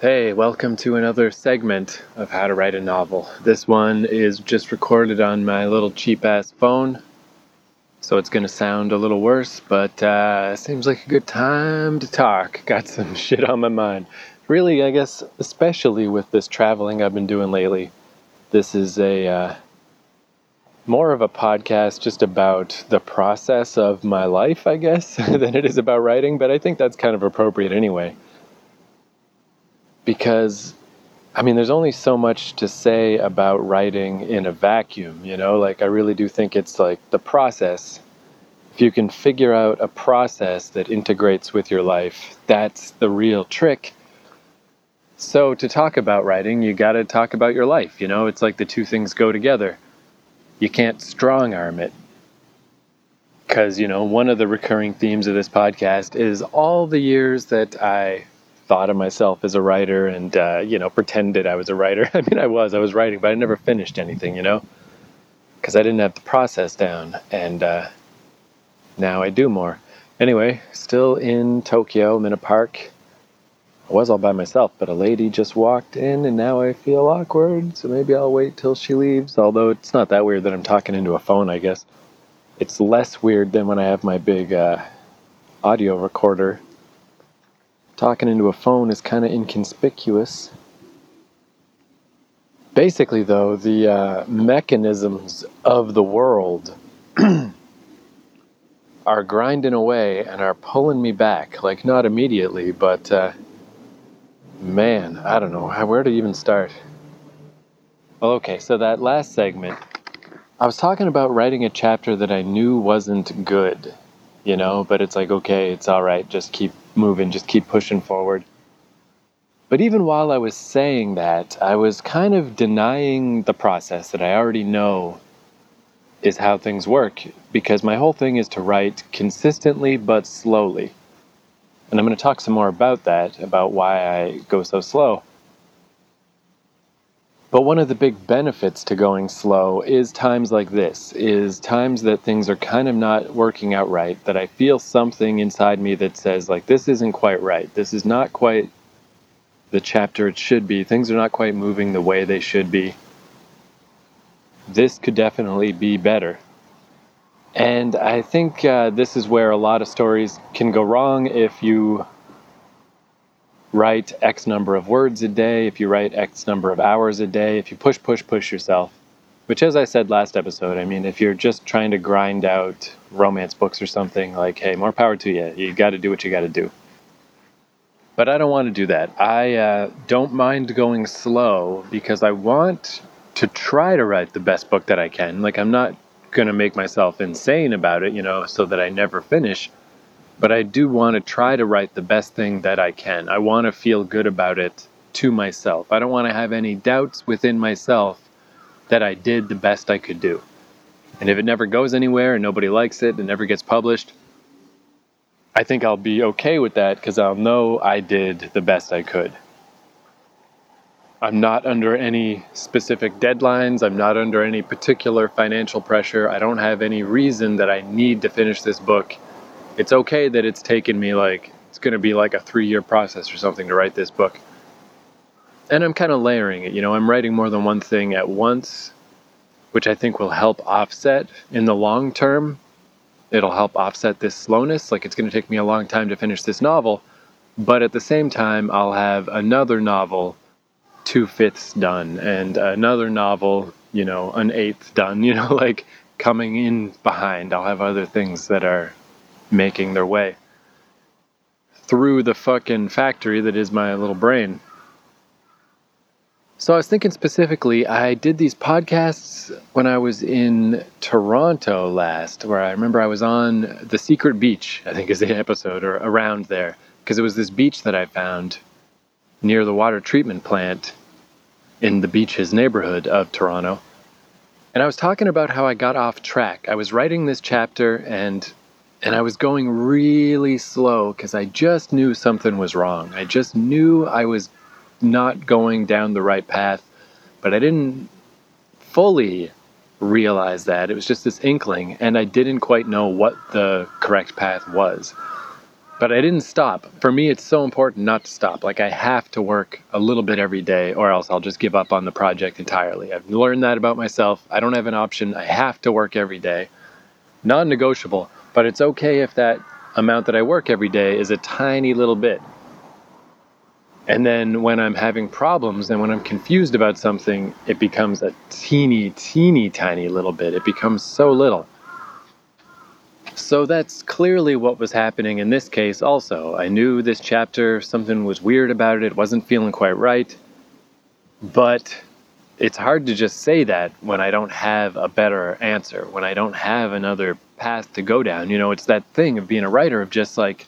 Hey, welcome to another segment of How to Write a Novel. This one is just recorded on my little cheap ass phone, so it's gonna sound a little worse, but uh, seems like a good time to talk. Got some shit on my mind. Really, I guess, especially with this traveling I've been doing lately, this is a uh, more of a podcast just about the process of my life, I guess, than it is about writing, but I think that's kind of appropriate anyway because I mean, there's only so much to say about writing in a vacuum, you know? Like, I really do think it's like the process. If you can figure out a process that integrates with your life, that's the real trick. So, to talk about writing, you got to talk about your life, you know? It's like the two things go together. You can't strong arm it. Because, you know, one of the recurring themes of this podcast is all the years that I thought of myself as a writer and uh, you know pretended I was a writer. I mean, I was. I was writing, but I never finished anything. You know, because I didn't have the process down, and uh, now I do more. Anyway, still in Tokyo. I'm in a park. I was all by myself, but a lady just walked in, and now I feel awkward. So maybe I'll wait till she leaves. Although it's not that weird that I'm talking into a phone. I guess it's less weird than when I have my big uh, audio recorder talking into a phone is kind of inconspicuous. Basically, though, the uh, mechanisms of the world are grinding away and are pulling me back. Like, not immediately, but uh, man, I don't know. Where to even start? Well, okay, so that last segment, I was talking about writing a chapter that I knew wasn't good, you know, but it's like, okay, it's all right, just keep moving, just keep pushing forward. But even while I was saying that, I was kind of denying the process that I already know is how things work because my whole thing is to write consistently but slowly. And I'm going to talk some more about that, about why I go so slow. But one of the big benefits to going slow is times like this, is times that things are kind of not working out right, that I feel something inside me that says, like, this isn't quite right. This is not quite the chapter it should be. Things are not quite moving the way they should be. This could definitely be better. And I think uh, this is where a lot of stories can go wrong if you write X number of words a day, if you write X number of hours a day, if you push, push, push yourself, which, as I said last episode, I mean, if you're just trying to grind out romance books or something, like, hey, more power to you. You got to do what you got to do. But I don't want to do that. I uh, don't mind going slow because I want to try to write the best book that I can. Like, I'm not going to make myself insane about it, you know, so that I never finish but I do want to try to write the best thing that I can. I want to feel good about it to myself. I don't want to have any doubts within myself that I did the best I could do. And if it never goes anywhere and nobody likes it and never gets published, I think I'll be okay with that because I'll know I did the best I could. I'm not under any specific deadlines. I'm not under any particular financial pressure. I don't have any reason that I need to finish this book it's okay that it's taken me like it's going to be like a three year process or something to write this book. And I'm kind of layering it. You know, I'm writing more than one thing at once, which I think will help offset in the long term. It'll help offset this slowness. Like, it's going to take me a long time to finish this novel. But at the same time, I'll have another novel two fifths done and another novel, you know, an eighth done, you know, like coming in behind. I'll have other things that are making their way through the fucking factory that is my little brain. So I was thinking specifically, I did these podcasts when I was in Toronto last, where I remember I was on the Secret Beach, I think is the episode, or around there, because it was this beach that I found near the water treatment plant in the beaches neighborhood of Toronto. And I was talking about how I got off track. I was writing this chapter and and I was going really slow because I just knew something was wrong. I just knew I was not going down the right path, but I didn't fully realize that. It was just this inkling, and I didn't quite know what the correct path was. But I didn't stop. For me, it's so important not to stop. Like, I have to work a little bit every day, or else I'll just give up on the project entirely. I've learned that about myself. I don't have an option. I have to work every day. Non negotiable, but it's okay if that amount that I work every day is a tiny little bit. And then when I'm having problems and when I'm confused about something, it becomes a teeny, teeny, tiny little bit. It becomes so little. So that's clearly what was happening in this case, also. I knew this chapter, something was weird about it, it wasn't feeling quite right. But it's hard to just say that when I don't have a better answer, when I don't have another path to go down. You know, it's that thing of being a writer of just like,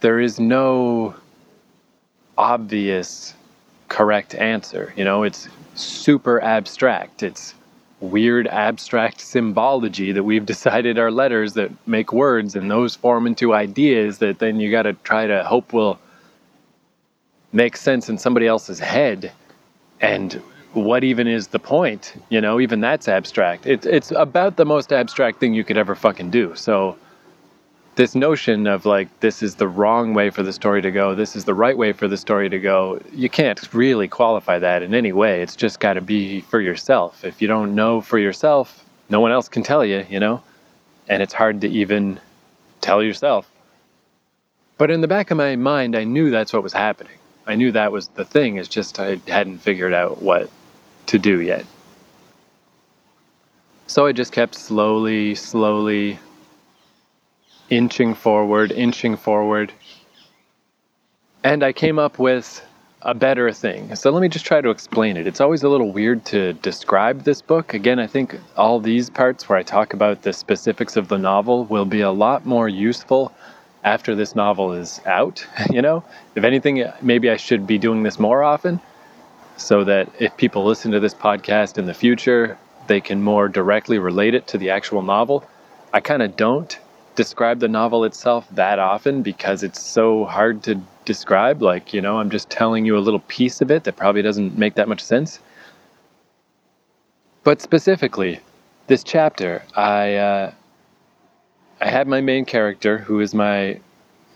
there is no obvious correct answer. You know, it's super abstract. It's weird abstract symbology that we've decided are letters that make words and those form into ideas that then you got to try to hope will make sense in somebody else's head. And what even is the point? You know, even that's abstract. It's it's about the most abstract thing you could ever fucking do. So this notion of like this is the wrong way for the story to go this is the right way for the story to go you can't really qualify that in any way it's just got to be for yourself if you don't know for yourself no one else can tell you you know and it's hard to even tell yourself but in the back of my mind i knew that's what was happening i knew that was the thing it's just i hadn't figured out what to do yet so i just kept slowly slowly inching forward, inching forward. And I came up with a better thing. So let me just try to explain it. It's always a little weird to describe this book. Again, I think all these parts where I talk about the specifics of the novel will be a lot more useful after this novel is out. You know, if anything, maybe I should be doing this more often so that if people listen to this podcast in the future, they can more directly relate it to the actual novel. I kind of don't describe the novel itself that often because it's so hard to describe. Like, you know, I'm just telling you a little piece of it that probably doesn't make that much sense. But specifically, this chapter, I uh, I had my main character, who is my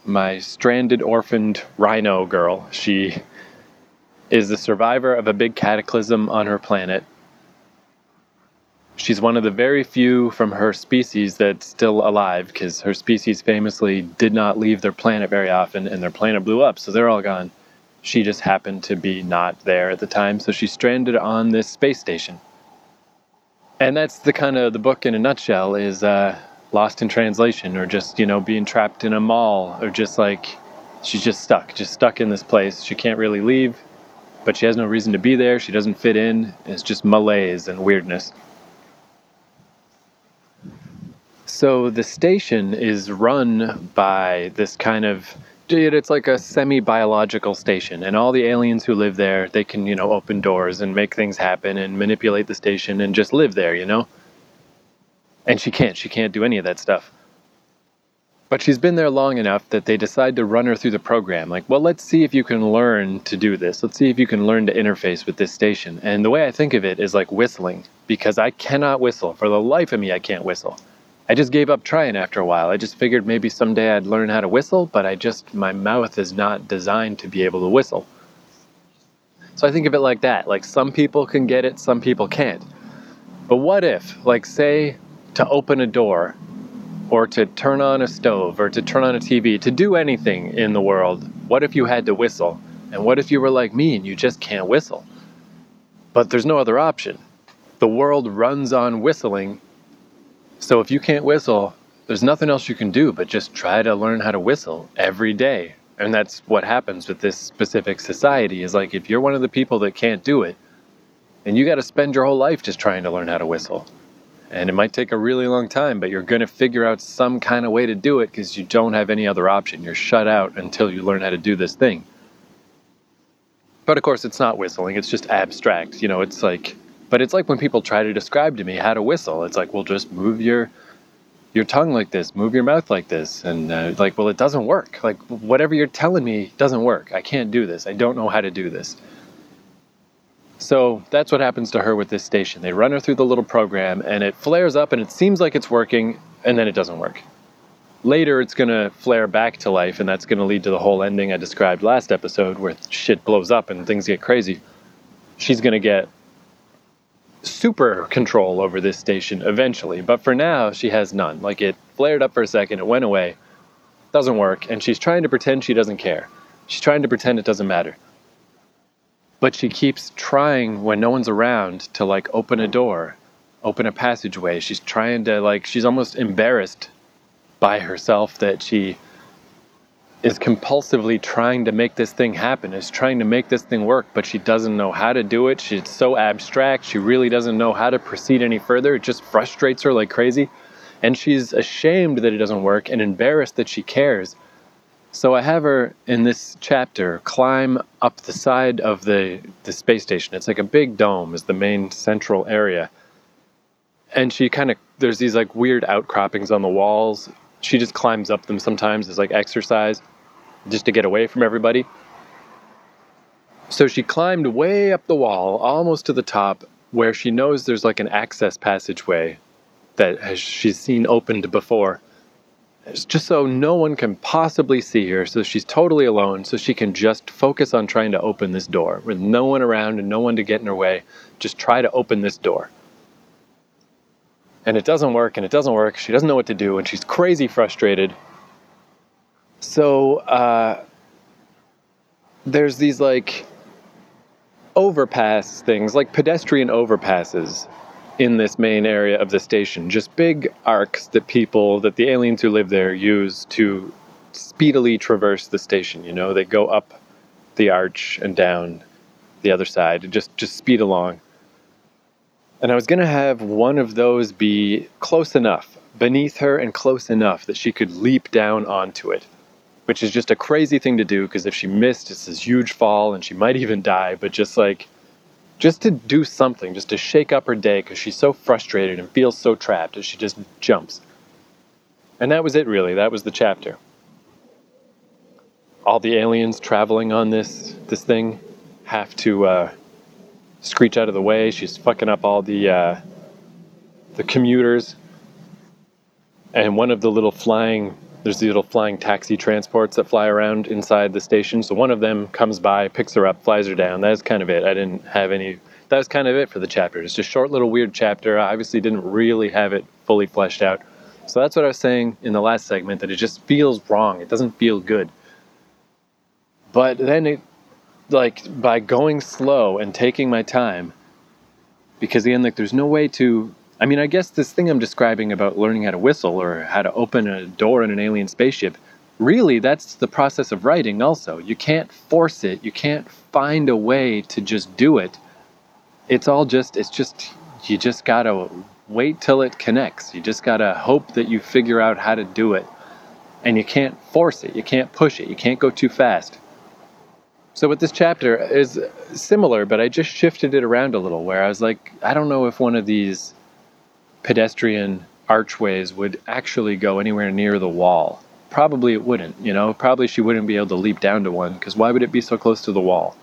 my stranded, orphaned rhino girl. She is the survivor of a big cataclysm on her planet She's one of the very few from her species that's still alive because her species famously did not leave their planet very often and their planet blew up, so they're all gone. She just happened to be not there at the time, so she's stranded on this space station. And that's the kind of the book in a nutshell is uh, lost in translation or just, you know, being trapped in a mall or just like she's just stuck, just stuck in this place. She can't really leave, but she has no reason to be there. She doesn't fit in. It's just malaise and weirdness. So the station is run by this kind of dude, it's like a semi-biological station and all the aliens who live there, they can, you know, open doors and make things happen and manipulate the station and just live there, you know? And she can't. She can't do any of that stuff. But she's been there long enough that they decide to run her through the program. Like, well, let's see if you can learn to do this. Let's see if you can learn to interface with this station. And the way I think of it is like whistling, because I cannot whistle. For the life of me, I can't whistle. I just gave up trying after a while. I just figured maybe someday I'd learn how to whistle, but I just, my mouth is not designed to be able to whistle. So I think of it like that. Like some people can get it, some people can't. But what if, like, say, to open a door, or to turn on a stove, or to turn on a TV, to do anything in the world, what if you had to whistle? And what if you were like me and you just can't whistle? But there's no other option. The world runs on whistling so if you can't whistle, there's nothing else you can do but just try to learn how to whistle every day. And that's what happens with this specific society is like if you're one of the people that can't do it, and you got to spend your whole life just trying to learn how to whistle. And it might take a really long time, but you're going to figure out some kind of way to do it because you don't have any other option. You're shut out until you learn how to do this thing. But of course, it's not whistling, it's just abstract. You know, it's like but it's like when people try to describe to me how to whistle. It's like, well, just move your your tongue like this, move your mouth like this, and uh, like, well, it doesn't work. Like whatever you're telling me doesn't work. I can't do this. I don't know how to do this. So that's what happens to her with this station. They run her through the little program, and it flares up, and it seems like it's working, and then it doesn't work. later it's going to flare back to life, and that's going to lead to the whole ending I described last episode where shit blows up and things get crazy. She's going to get super control over this station eventually, but for now, she has none. Like it flared up for a second, it went away, doesn't work, and she's trying to pretend she doesn't care. She's trying to pretend it doesn't matter. But she keeps trying when no one's around to like open a door, open a passageway. She's trying to like, she's almost embarrassed by herself that she is compulsively trying to make this thing happen, is trying to make this thing work, but she doesn't know how to do it. She's so abstract. She really doesn't know how to proceed any further. It just frustrates her like crazy. And she's ashamed that it doesn't work and embarrassed that she cares. So I have her in this chapter climb up the side of the, the space station. It's like a big dome, is the main central area. And she kind of, there's these like weird outcroppings on the walls she just climbs up them sometimes as like exercise just to get away from everybody. So she climbed way up the wall, almost to the top, where she knows there's like an access passageway that she's seen opened before. Just so no one can possibly see her, so she's totally alone, so she can just focus on trying to open this door with no one around and no one to get in her way. Just try to open this door and it doesn't work and it doesn't work. She doesn't know what to do and she's crazy frustrated. So uh, there's these like overpass things, like pedestrian overpasses in this main area of the station. Just big arcs that people, that the aliens who live there use to speedily traverse the station. You know, they go up the arch and down the other side, just just speed along. And I was to have one of those be close enough, beneath her and close enough that she could leap down onto it, which is just a crazy thing to do because if she missed, it's this huge fall and she might even die. But just like, just to do something, just to shake up her day because she's so frustrated and feels so trapped that she just jumps. And that was it, really. That was the chapter. All the aliens traveling on this this thing have to uh, screech out of the way. She's fucking up all the uh, the commuters. And one of the little flying there's these little flying taxi transports that fly around inside the station. So one of them comes by, picks her up, flies her down. That's kind of it. I didn't have any. That was kind of it for the chapter. It's just a short little weird chapter. I obviously didn't really have it fully fleshed out. So that's what I was saying in the last segment that it just feels wrong. It doesn't feel good. But then it like by going slow and taking my time because again like there's no way to i mean i guess this thing i'm describing about learning how to whistle or how to open a door in an alien spaceship really that's the process of writing also. You can't force it. You can't find a way to just do it. It's all just it's just you just gotta wait till it connects. You just gotta hope that you figure out how to do it. And you can't force it. You can't push it. You can't go too fast. So with this chapter is similar, but I just shifted it around a little where I was like, I don't know if one of these pedestrian archways would actually go anywhere near the wall. Probably it wouldn't, you know, probably she wouldn't be able to leap down to one because why would it be so close to the wall?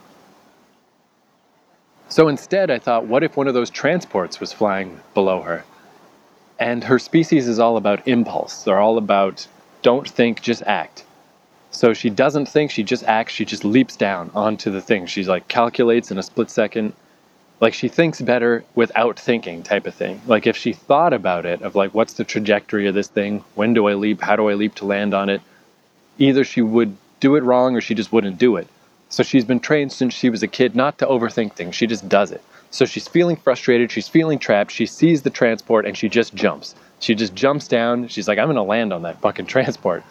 So instead, I thought, what if one of those transports was flying below her? And her species is all about impulse. They're all about don't think, just act. So she doesn't think, she just acts, she just leaps down onto the thing. She's like calculates in a split second. Like she thinks better without thinking, type of thing. Like if she thought about it, of like, what's the trajectory of this thing? When do I leap? How do I leap to land on it? Either she would do it wrong or she just wouldn't do it. So she's been trained since she was a kid not to overthink things. She just does it. So she's feeling frustrated, she's feeling trapped, she sees the transport and she just jumps. She just jumps down. She's like, I'm to land on that fucking transport.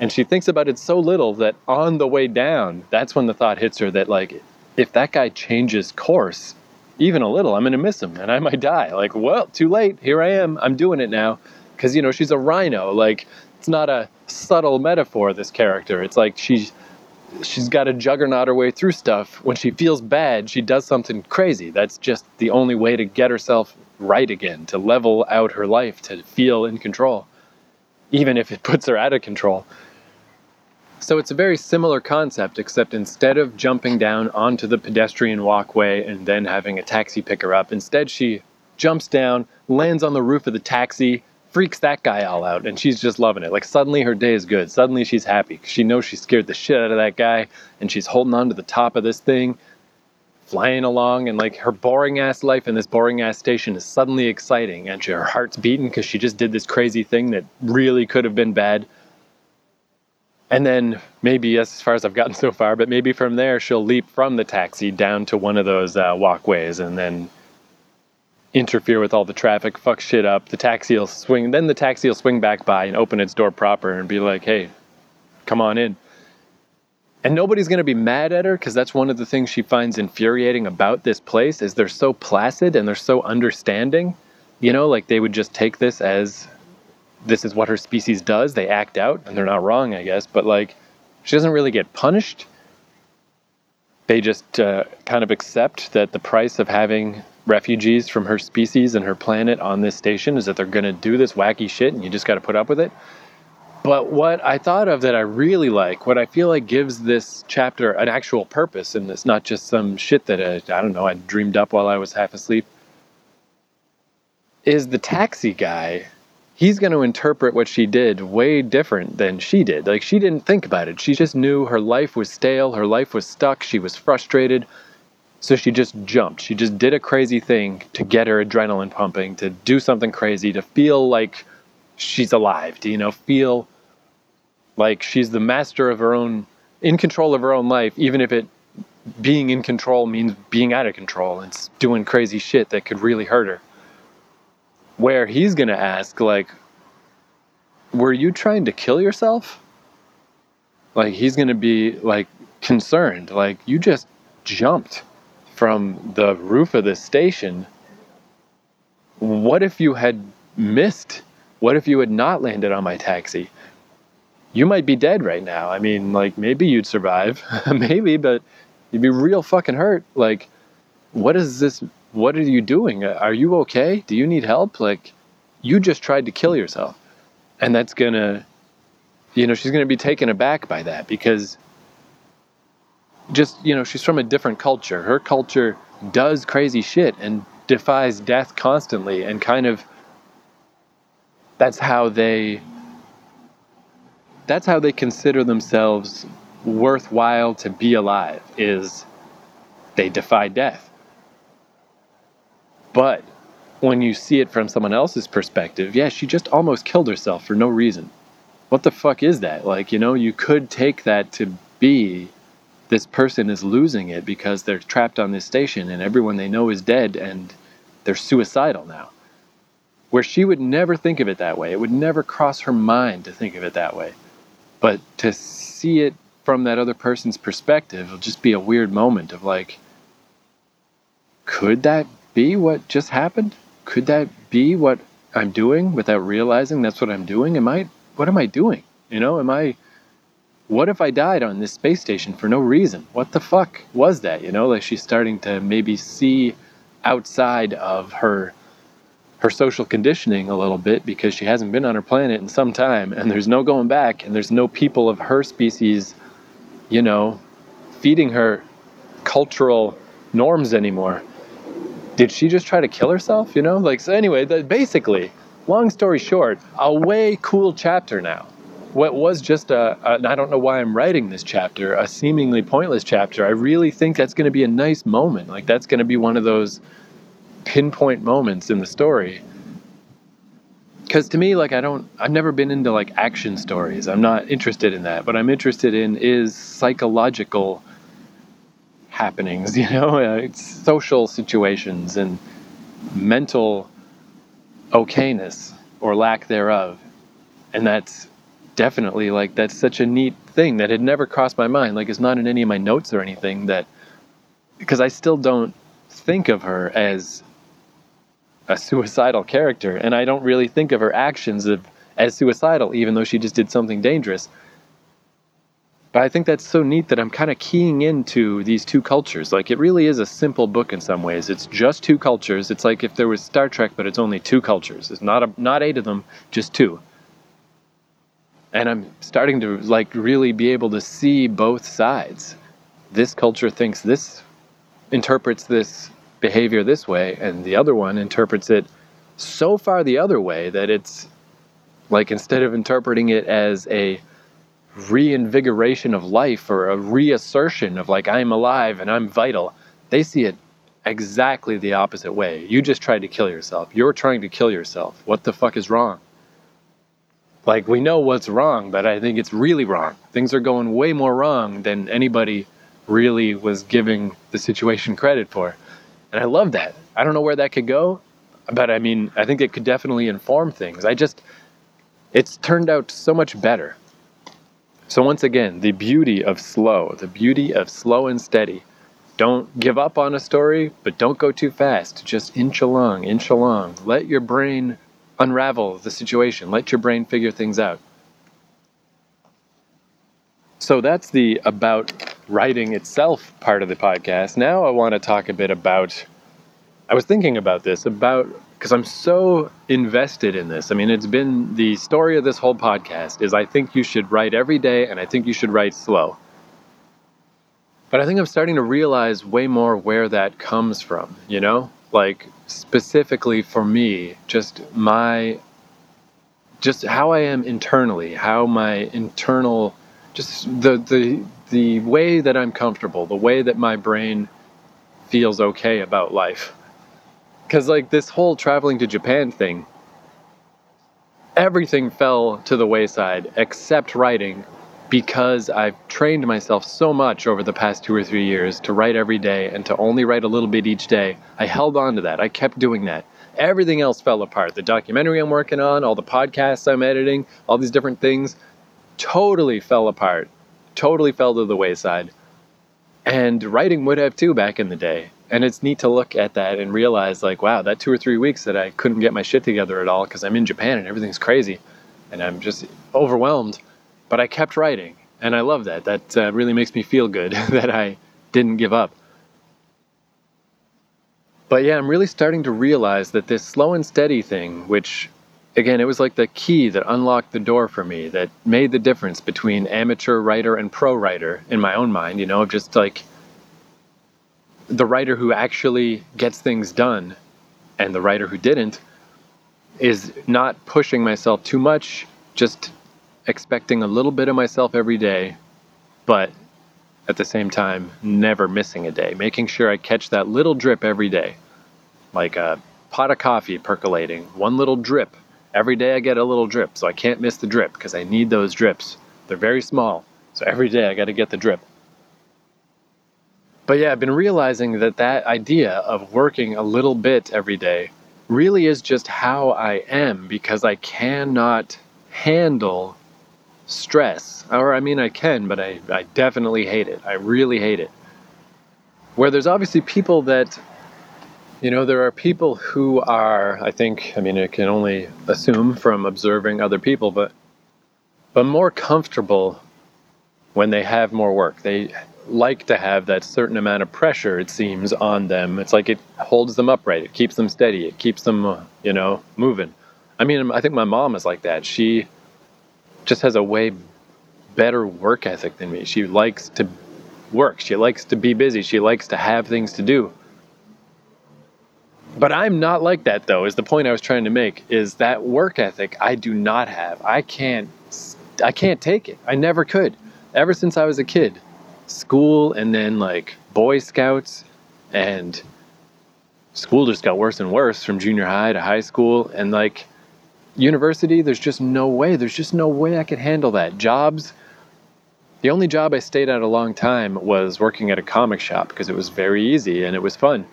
And she thinks about it so little that on the way down, that's when the thought hits her that, like, if that guy changes course, even a little, I'm going to miss him and I might die. Like, well, too late. Here I am. I'm doing it now. Because, you know, she's a rhino. Like, it's not a subtle metaphor, this character. It's like she's. She's got to juggernaut her way through stuff. When she feels bad, she does something crazy. That's just the only way to get herself right again, to level out her life, to feel in control, even if it puts her out of control. So it's a very similar concept, except instead of jumping down onto the pedestrian walkway and then having a taxi pick her up, instead she jumps down, lands on the roof of the taxi, freaks that guy all out and she's just loving it. Like suddenly her day is good. Suddenly she's happy. She knows she scared the shit out of that guy and she's holding on to the top of this thing, flying along and like her boring ass life in this boring ass station is suddenly exciting and her heart's beating because she just did this crazy thing that really could have been bad. And then maybe as far as I've gotten so far, but maybe from there she'll leap from the taxi down to one of those uh, walkways and then interfere with all the traffic, fuck shit up. The taxi will swing, then the taxi will swing back by and open its door proper and be like, hey, come on in. And nobody's going to be mad at her because that's one of the things she finds infuriating about this place is they're so placid and they're so understanding. You know, like they would just take this as this is what her species does. They act out, and they're not wrong, I guess. But like, she doesn't really get punished. They just uh, kind of accept that the price of having refugees from her species and her planet on this station is that they're going to do this wacky shit, and you just got to put up with it. But what I thought of that I really like, what I feel like gives this chapter an actual purpose, and it's not just some shit that I, I don't know, I dreamed up while I was half asleep, is the taxi guy he's going to interpret what she did way different than she did. Like, she didn't think about it. She just knew her life was stale, her life was stuck, she was frustrated. So she just jumped. She just did a crazy thing to get her adrenaline pumping, to do something crazy, to feel like she's alive, to, you know, feel like she's the master of her own, in control of her own life, even if it being in control means being out of control and doing crazy shit that could really hurt her where he's going to ask like were you trying to kill yourself? Like he's going to be like concerned. Like you just jumped from the roof of the station. What if you had missed? What if you had not landed on my taxi? You might be dead right now. I mean like maybe you'd survive. Maybe but you'd be real fucking hurt. Like what is this what are you doing? Uh, are you okay? Do you need help? Like, you just tried to kill yourself. And that's going to, you know, she's going to be taken aback by that because just, you know, she's from a different culture. Her culture does crazy shit and defies death constantly and kind of that's how they that's how they consider themselves worthwhile to be alive is they defy death but when you see it from someone else's perspective, yeah, she just almost killed herself for no reason. What the fuck is that? Like, you know, you could take that to be this person is losing it because they're trapped on this station and everyone they know is dead and they're suicidal now. Where she would never think of it that way. It would never cross her mind to think of it that way. But to see it from that other person's perspective, it'll just be a weird moment of like, could that be what just happened? Could that be what I'm doing without realizing that's what I'm doing? Am I, what am I doing? You know, am I, what if I died on this space station for no reason? What the fuck was that? You know, like she's starting to maybe see outside of her her social conditioning a little bit because she hasn't been on her planet in some time and there's no going back and there's no people of her species, you know, feeding her cultural norms anymore did she just try to kill herself? You know, like so. Anyway, the, basically, long story short, a way cool chapter now. What was just a, a I don't know why I'm writing this chapter, a seemingly pointless chapter. I really think that's going to be a nice moment. Like that's going to be one of those pinpoint moments in the story. Because to me, like I don't, I've never been into like action stories. I'm not interested in that. What I'm interested in is psychological happenings, you know, uh, social situations and mental okayness or lack thereof. And that's definitely like that's such a neat thing that had never crossed my mind. Like it's not in any of my notes or anything that because I still don't think of her as a suicidal character and I don't really think of her actions of as suicidal even though she just did something dangerous. But I think that's so neat that I'm kind of keying into these two cultures. Like, it really is a simple book in some ways. It's just two cultures. It's like if there was Star Trek, but it's only two cultures. It's not a, not eight of them, just two. And I'm starting to like really be able to see both sides. This culture thinks this, interprets this behavior this way, and the other one interprets it so far the other way that it's Like instead of interpreting it as a reinvigoration of life or a reassertion of like I'm alive and I'm vital, they see it exactly the opposite way. You just tried to kill yourself. You're trying to kill yourself. What the fuck is wrong? Like we know what's wrong, but I think it's really wrong. Things are going way more wrong than anybody really was giving the situation credit for. And I love that. I don't know where that could go, but I mean, I think it could definitely inform things. I just it's turned out so much better. So, once again, the beauty of slow, the beauty of slow and steady. Don't give up on a story, but don't go too fast. Just inch along, inch along. Let your brain unravel the situation, let your brain figure things out. So, that's the about writing itself part of the podcast. Now, I want to talk a bit about. I was thinking about this, about because I'm so invested in this. I mean, it's been the story of this whole podcast is I think you should write every day and I think you should write slow. But I think I'm starting to realize way more where that comes from, you know? Like specifically for me, just my just how I am internally, how my internal just the the the way that I'm comfortable, the way that my brain feels okay about life because like this whole traveling to Japan thing, everything fell to the wayside except writing because I've trained myself so much over the past two or three years to write every day and to only write a little bit each day. I held on to that. I kept doing that. Everything else fell apart. The documentary I'm working on, all the podcasts I'm editing, all these different things totally fell apart, totally fell to the wayside. And writing would have too back in the day and it's neat to look at that and realize like wow that two or three weeks that i couldn't get my shit together at all because i'm in japan and everything's crazy and i'm just overwhelmed but i kept writing. And i love that. That uh, really makes me feel good that i didn't give up. But yeah i'm really starting to realize that this slow and steady thing which again it was like the key that unlocked the door for me that made the difference between amateur writer and pro writer in my own mind you know of just like the writer who actually gets things done and the writer who didn't is not pushing myself too much, just expecting a little bit of myself every day, but at the same time, never missing a day, making sure I catch that little drip every day, like a pot of coffee percolating, one little drip. Every day I get a little drip, so I can't miss the drip because I need those drips. They're very small, so every day I got to get the drip. But yeah, I've been realizing that that idea of working a little bit every day really is just how I am because I cannot handle stress. Or, I mean, I can, but I, I definitely hate it. I really hate it. Where there's obviously people that, you know, there are people who are, I think, I mean, I can only assume from observing other people, but, but more comfortable when they have more work. They like to have that certain amount of pressure, it seems, on them. It's like it holds them upright, it keeps them steady, it keeps them, uh, you know, moving. I mean, I think my mom is like that. She just has a way better work ethic than me. She likes to work, she likes to be busy, she likes to have things to do. But I'm not like that though, is the point I was trying to make is that work ethic I do not have. I can't I can't take it. I never could. Ever since I was a kid school and then like Boy Scouts. And school just got worse and worse from junior high to high school. And like university there's just no way. There's just no way I could handle that. Jobs the only job I stayed at a long time was working at a comic shop because it was very easy and it was fun.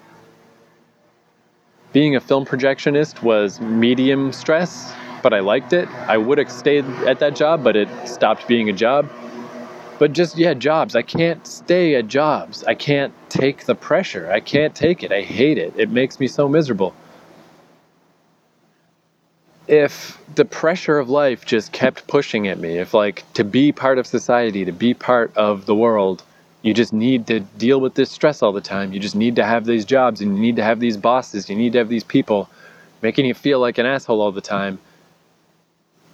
Being a film projectionist was medium stress but I liked it. I would have stayed at that job but it stopped being a job but just yeah jobs. I can't stay at jobs. I can't take the pressure. I can't take it. I hate it. It makes me so miserable. If the pressure of life just kept pushing at me if like to be part of society to be part of the world you just need to deal with this stress all the time. You just need to have these jobs and you need to have these bosses. You need to have these people making you feel like an asshole all the time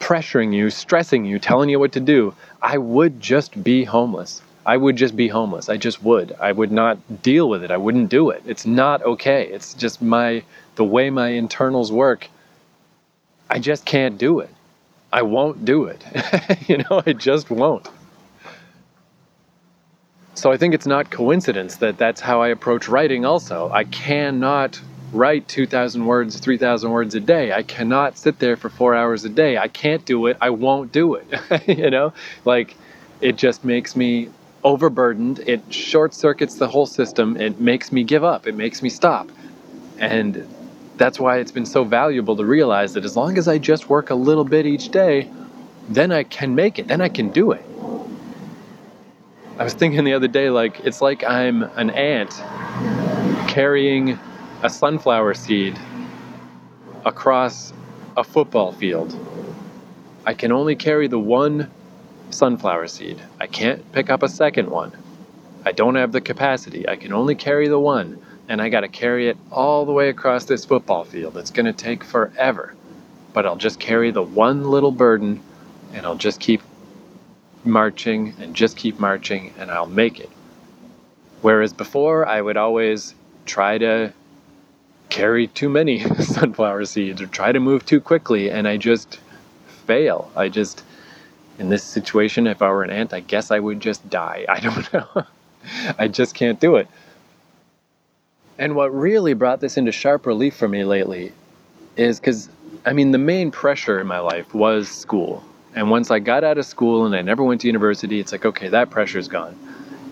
pressuring you, stressing you, telling you what to do, I would just be homeless. I would just be homeless. I just would. I would not deal with it. I wouldn't do it. It's not okay. It's just my the way my internals work. I just can't do it. I won't do it. you know, I just won't. So I think it's not coincidence that that's how I approach writing also. I cannot write 2,000 words, 3,000 words a day. I cannot sit there for four hours a day. I can't do it. I won't do it. you know, like it just makes me overburdened. It short circuits the whole system. It makes me give up. It makes me stop. And that's why it's been so valuable to realize that as long as I just work a little bit each day, then I can make it. Then I can do it. I was thinking the other day, like, it's like I'm an ant carrying a sunflower seed across a football field. I can only carry the one sunflower seed. I can't pick up a second one. I don't have the capacity. I can only carry the one, and I got to carry it all the way across this football field. It's going to take forever. But I'll just carry the one little burden, and I'll just keep marching and just keep marching, and I'll make it. Whereas before, I would always try to carry too many sunflower seeds or try to move too quickly and I just fail. I just in this situation if I were an ant, I guess I would just die. I don't know. I just can't do it. And what really brought this into sharp relief for me lately is cuz I mean the main pressure in my life was school. And once I got out of school and I never went to university, it's like okay, that pressure's gone.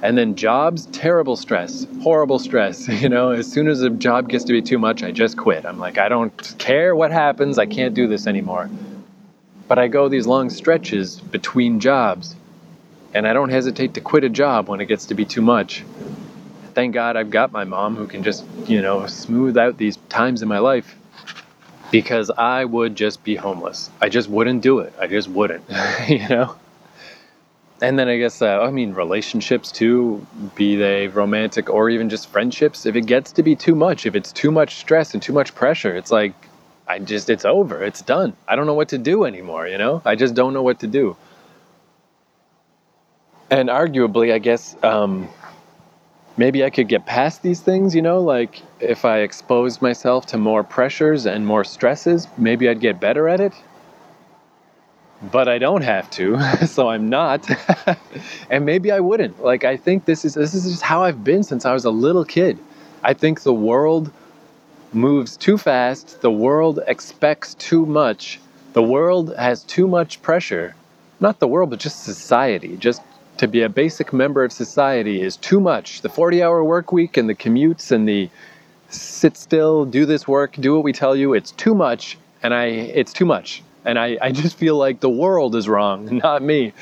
And then jobs, terrible stress, horrible stress. You know, as soon as a job gets to be too much, I just quit. I'm like, I don't care what happens, I can't do this anymore. But I go these long stretches between jobs, and I don't hesitate to quit a job when it gets to be too much. Thank God I've got my mom who can just, you know, smooth out these times in my life because I would just be homeless. I just wouldn't do it. I just wouldn't, you know? And then I guess uh, I mean relationships too, be they romantic or even just friendships. If it gets to be too much, if it's too much stress and too much pressure, it's like I just it's over. It's done. I don't know what to do anymore. You know, I just don't know what to do. And arguably, I guess um, maybe I could get past these things. You know, like if I exposed myself to more pressures and more stresses, maybe I'd get better at it but I don't have to, so I'm not. and maybe I wouldn't. Like I think this is this is just how I've been since I was a little kid. I think the world moves too fast, the world expects too much. The world has too much pressure. Not the world, but just society. Just to be a basic member of society is too much. The 40-hour work week and the commutes and the sit still, do this work, do what we tell you, it's too much and I it's too much and I, I just feel like the world is wrong, not me.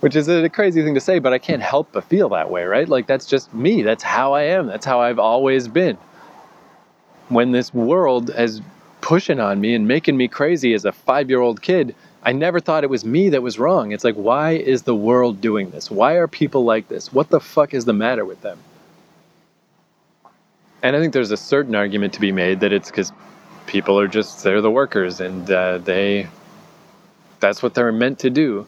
Which is a crazy thing to say, but I can't help but feel that way, right? Like that's just me. That's how I am. That's how I've always been. When this world is pushing on me and making me crazy as a five year old kid, I never thought it was me that was wrong. It's like, why is the world doing this? Why are people like this? What the fuck is the matter with them? And I think there's a certain argument to be made that it's because people are just they're the workers and uh, they that's what they're meant to do.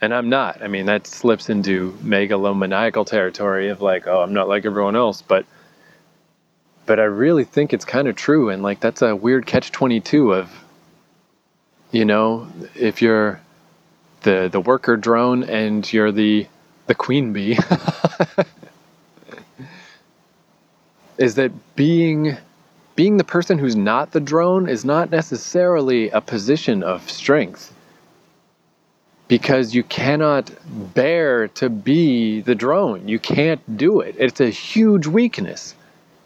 And i'm not. I mean that slips into megalomaniacal territory of like oh i'm not like everyone else but but i really think it's kind of true and like that's a weird catch 22 of you know if you're the the worker drone and you're the the queen bee is that being being the person who's not the drone is not necessarily a position of strength because you cannot bear to be the drone. You can't do it. It's a huge weakness.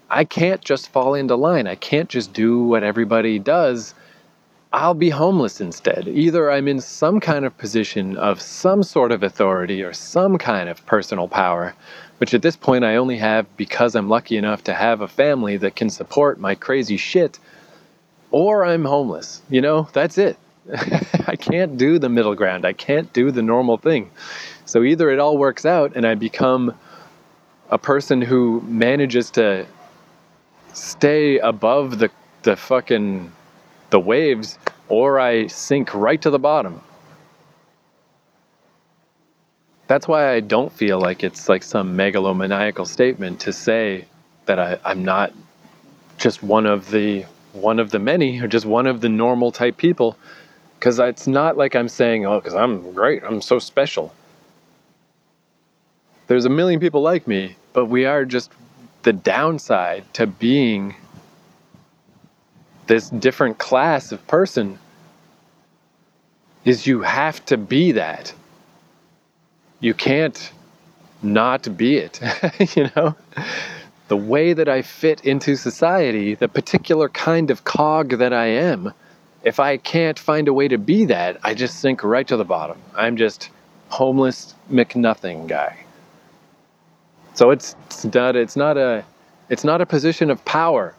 I can't just fall into line. I can't just do what everybody does. I'll be homeless instead. Either I'm in some kind of position of some sort of authority or some kind of personal power which at this point I only have because I'm lucky enough to have a family that can support my crazy shit, or I'm homeless. You know, that's it. I can't do the middle ground. I can't do the normal thing. So either it all works out and I become a person who manages to stay above the the fucking the waves or I sink right to the bottom that's why I don't feel like it's like some megalomaniacal statement to say that I, I'm not just one of the one of the many or just one of the normal type people Because it's not like I'm saying, oh, because I'm great, I'm so special. There's a million people like me, but we are just the downside to being this different class of person is you have to be that. You can't not be it, you know? The way that I fit into society, the particular kind of cog that I am, if I can't find a way to be that, I just sink right to the bottom. I'm just homeless McNothing guy. So it's, it's not it's not a it's not a position of power.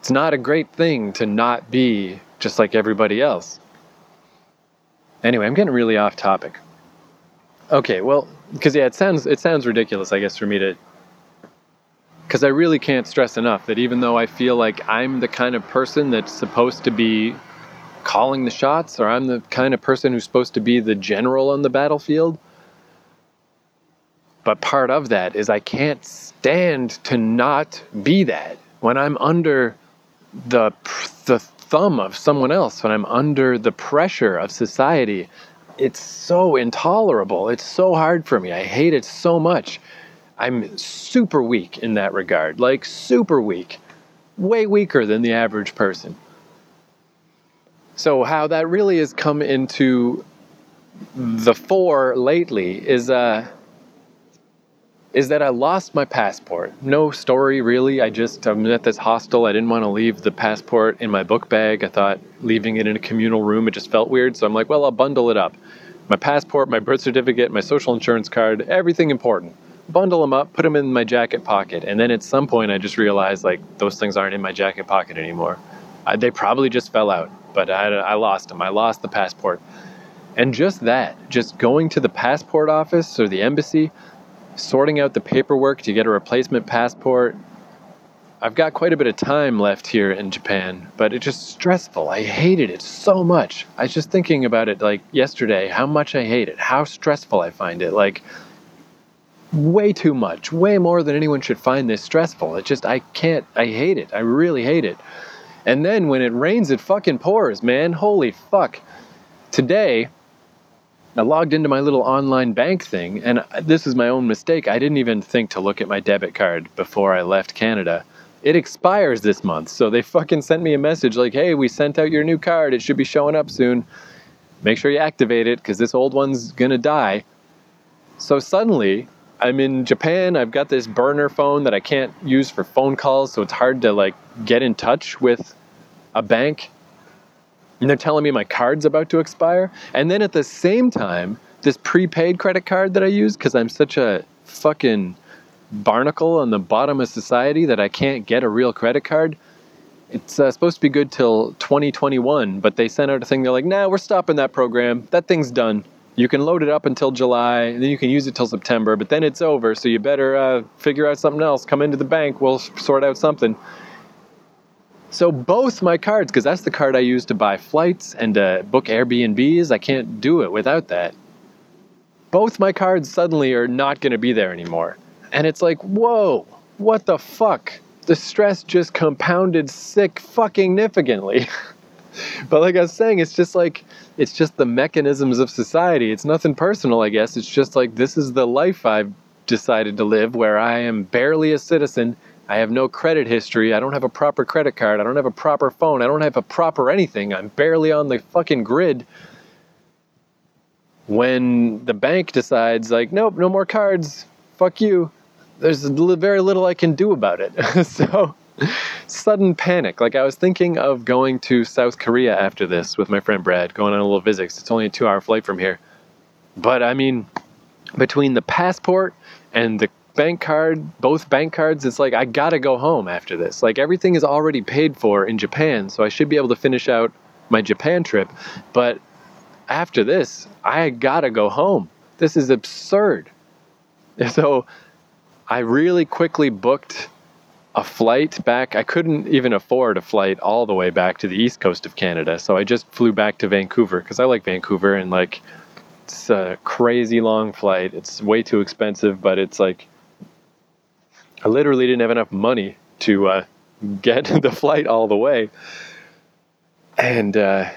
It's not a great thing to not be just like everybody else. Anyway, I'm getting really off topic. Okay, well, because yeah, it sounds it sounds ridiculous, I guess, for me to because I really can't stress enough that even though I feel like I'm the kind of person that's supposed to be calling the shots, or I'm the kind of person who's supposed to be the general on the battlefield, but part of that is I can't stand to not be that when I'm under the the thumb of someone else, when I'm under the pressure of society. It's so intolerable. It's so hard for me. I hate it so much. I'm super weak in that regard. Like super weak. Way weaker than the average person. So how that really has come into the fore lately is uh is that I lost my passport. No story really. I just I'm at this hostel. I didn't want to leave the passport in my book bag. I thought leaving it in a communal room it just felt weird. So I'm like, well, I'll bundle it up. My passport, my birth certificate, my social insurance card, everything important. Bundle them up, put them in my jacket pocket, and then at some point I just realized like those things aren't in my jacket pocket anymore. I, they probably just fell out, but I, I lost them. I lost the passport. And just that, just going to the passport office or the embassy, sorting out the paperwork to get a replacement passport. I've got quite a bit of time left here in Japan, but it's just stressful. I hated it so much. I was just thinking about it like yesterday, how much I hate it, how stressful I find it. Like, way too much, way more than anyone should find this stressful. It just, I can't, I hate it. I really hate it. And then when it rains, it fucking pours, man. Holy fuck. Today, I logged into my little online bank thing, and this is my own mistake. I didn't even think to look at my debit card before I left Canada. It expires this month, so they fucking sent me a message like, hey, we sent out your new card. It should be showing up soon. Make sure you activate it because this old one's gonna die. So suddenly, I'm in Japan. I've got this burner phone that I can't use for phone calls, so it's hard to like get in touch with a bank and they're telling me my card's about to expire. And then at the same time, this prepaid credit card that I use because I'm such a fucking barnacle on the bottom of society that I can't get a real credit card. It's uh, supposed to be good till 2021, but they sent out a thing. They're like, nah, we're stopping that program. That thing's done. You can load it up until July, and then you can use it till September, but then it's over. So you better uh, figure out something else. Come into the bank, we'll sort out something. So both my cards, because that's the card I use to buy flights and to book Airbnbs, I can't do it without that. Both my cards suddenly are not going to be there anymore. And it's like, whoa, what the fuck? The stress just compounded sick fucking significantly. but like I was saying, it's just like, it's just the mechanisms of society. It's nothing personal, I guess. It's just like, this is the life I've decided to live where I am barely a citizen I have no credit history. I don't have a proper credit card. I don't have a proper phone. I don't have a proper anything. I'm barely on the fucking grid. When the bank decides, like, nope, no more cards. Fuck you. There's very little I can do about it. so, sudden panic. Like, I was thinking of going to South Korea after this with my friend Brad, going on a little visit. It's only a two hour flight from here. But I mean, between the passport and the bank card, both bank cards, it's like I gotta go home after this. Like everything is already paid for in Japan, so I should be able to finish out my Japan trip. But after this, I gotta go home. This is absurd. So I really quickly booked a flight back. I couldn't even afford a flight all the way back to the east coast of Canada, so I just flew back to Vancouver because I like Vancouver and like it's a crazy long flight. It's way too expensive, but it's like I literally didn't have enough money to uh, get the flight all the way. and uh,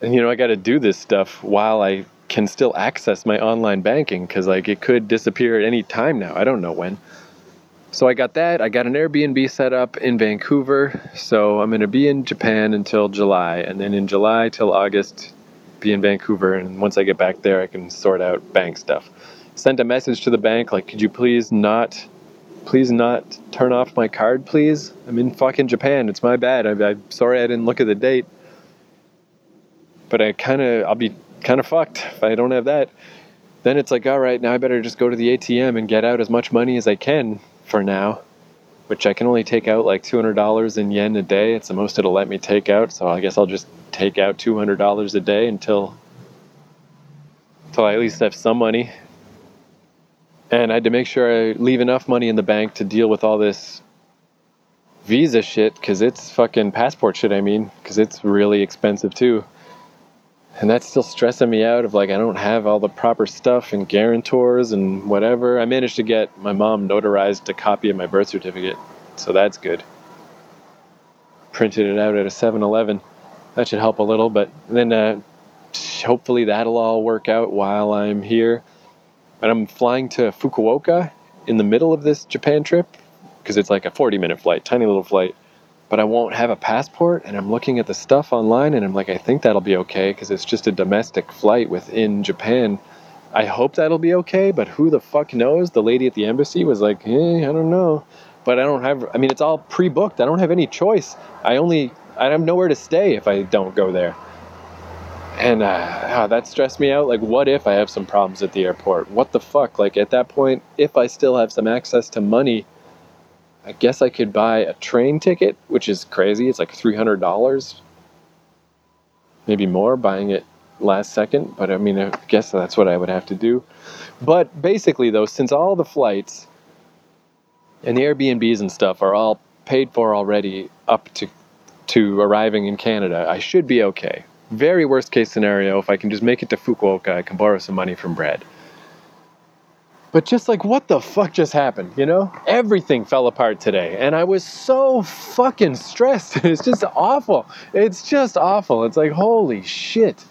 and you know I got to do this stuff while I can still access my online banking because like it could disappear at any time now. I don't know when. So I got that. I got an Airbnb set up in Vancouver. So I'm going to be in Japan until July, and then in July till August, be in Vancouver. And once I get back there, I can sort out bank stuff. Sent a message to the bank like, could you please not, please not turn off my card, please? I'm in fucking Japan. It's my bad. I, I'm sorry I didn't look at the date. But I kind of, I'll be kind of fucked if I don't have that. Then it's like, all right, now I better just go to the ATM and get out as much money as I can for now, which I can only take out like $200 in yen a day. It's the most it'll let me take out. So I guess I'll just take out $200 a day until until I at least have some money. And I had to make sure I leave enough money in the bank to deal with all this visa shit because it's fucking passport shit, I mean, because it's really expensive too and that's still stressing me out of like I don't have all the proper stuff and guarantors and whatever. I managed to get my mom notarized a copy of my birth certificate, so that's good. Printed it out at a 7-Eleven. That should help a little, but then uh, hopefully that'll all work out while I'm here. And I'm flying to Fukuoka in the middle of this Japan trip because it's like a 40 minute flight, tiny little flight but I won't have a passport. And I'm looking at the stuff online and I'm like, I think that'll be okay because it's just a domestic flight within Japan. I hope that'll be okay, but who the fuck knows? The lady at the embassy was like, hey, I don't know. But I don't have, I mean, it's all pre booked. I don't have any choice. I only, I have nowhere to stay if I don't go there. And uh, that stressed me out. Like, what if I have some problems at the airport? What the fuck? Like, at that point, if I still have some access to money, I guess I could buy a train ticket, which is crazy. It's like $300, maybe more, buying it last second. But I mean, I guess that's what I would have to do. But basically, though, since all the flights and the Airbnbs and stuff are all paid for already up to to arriving in Canada, I should be okay. Very worst case scenario, if I can just make it to Fukuoka, I can borrow some money from Brad. But just like, what the fuck just happened, you know? Everything fell apart today. And I was so fucking stressed. It's just awful. It's just awful. It's like, holy shit.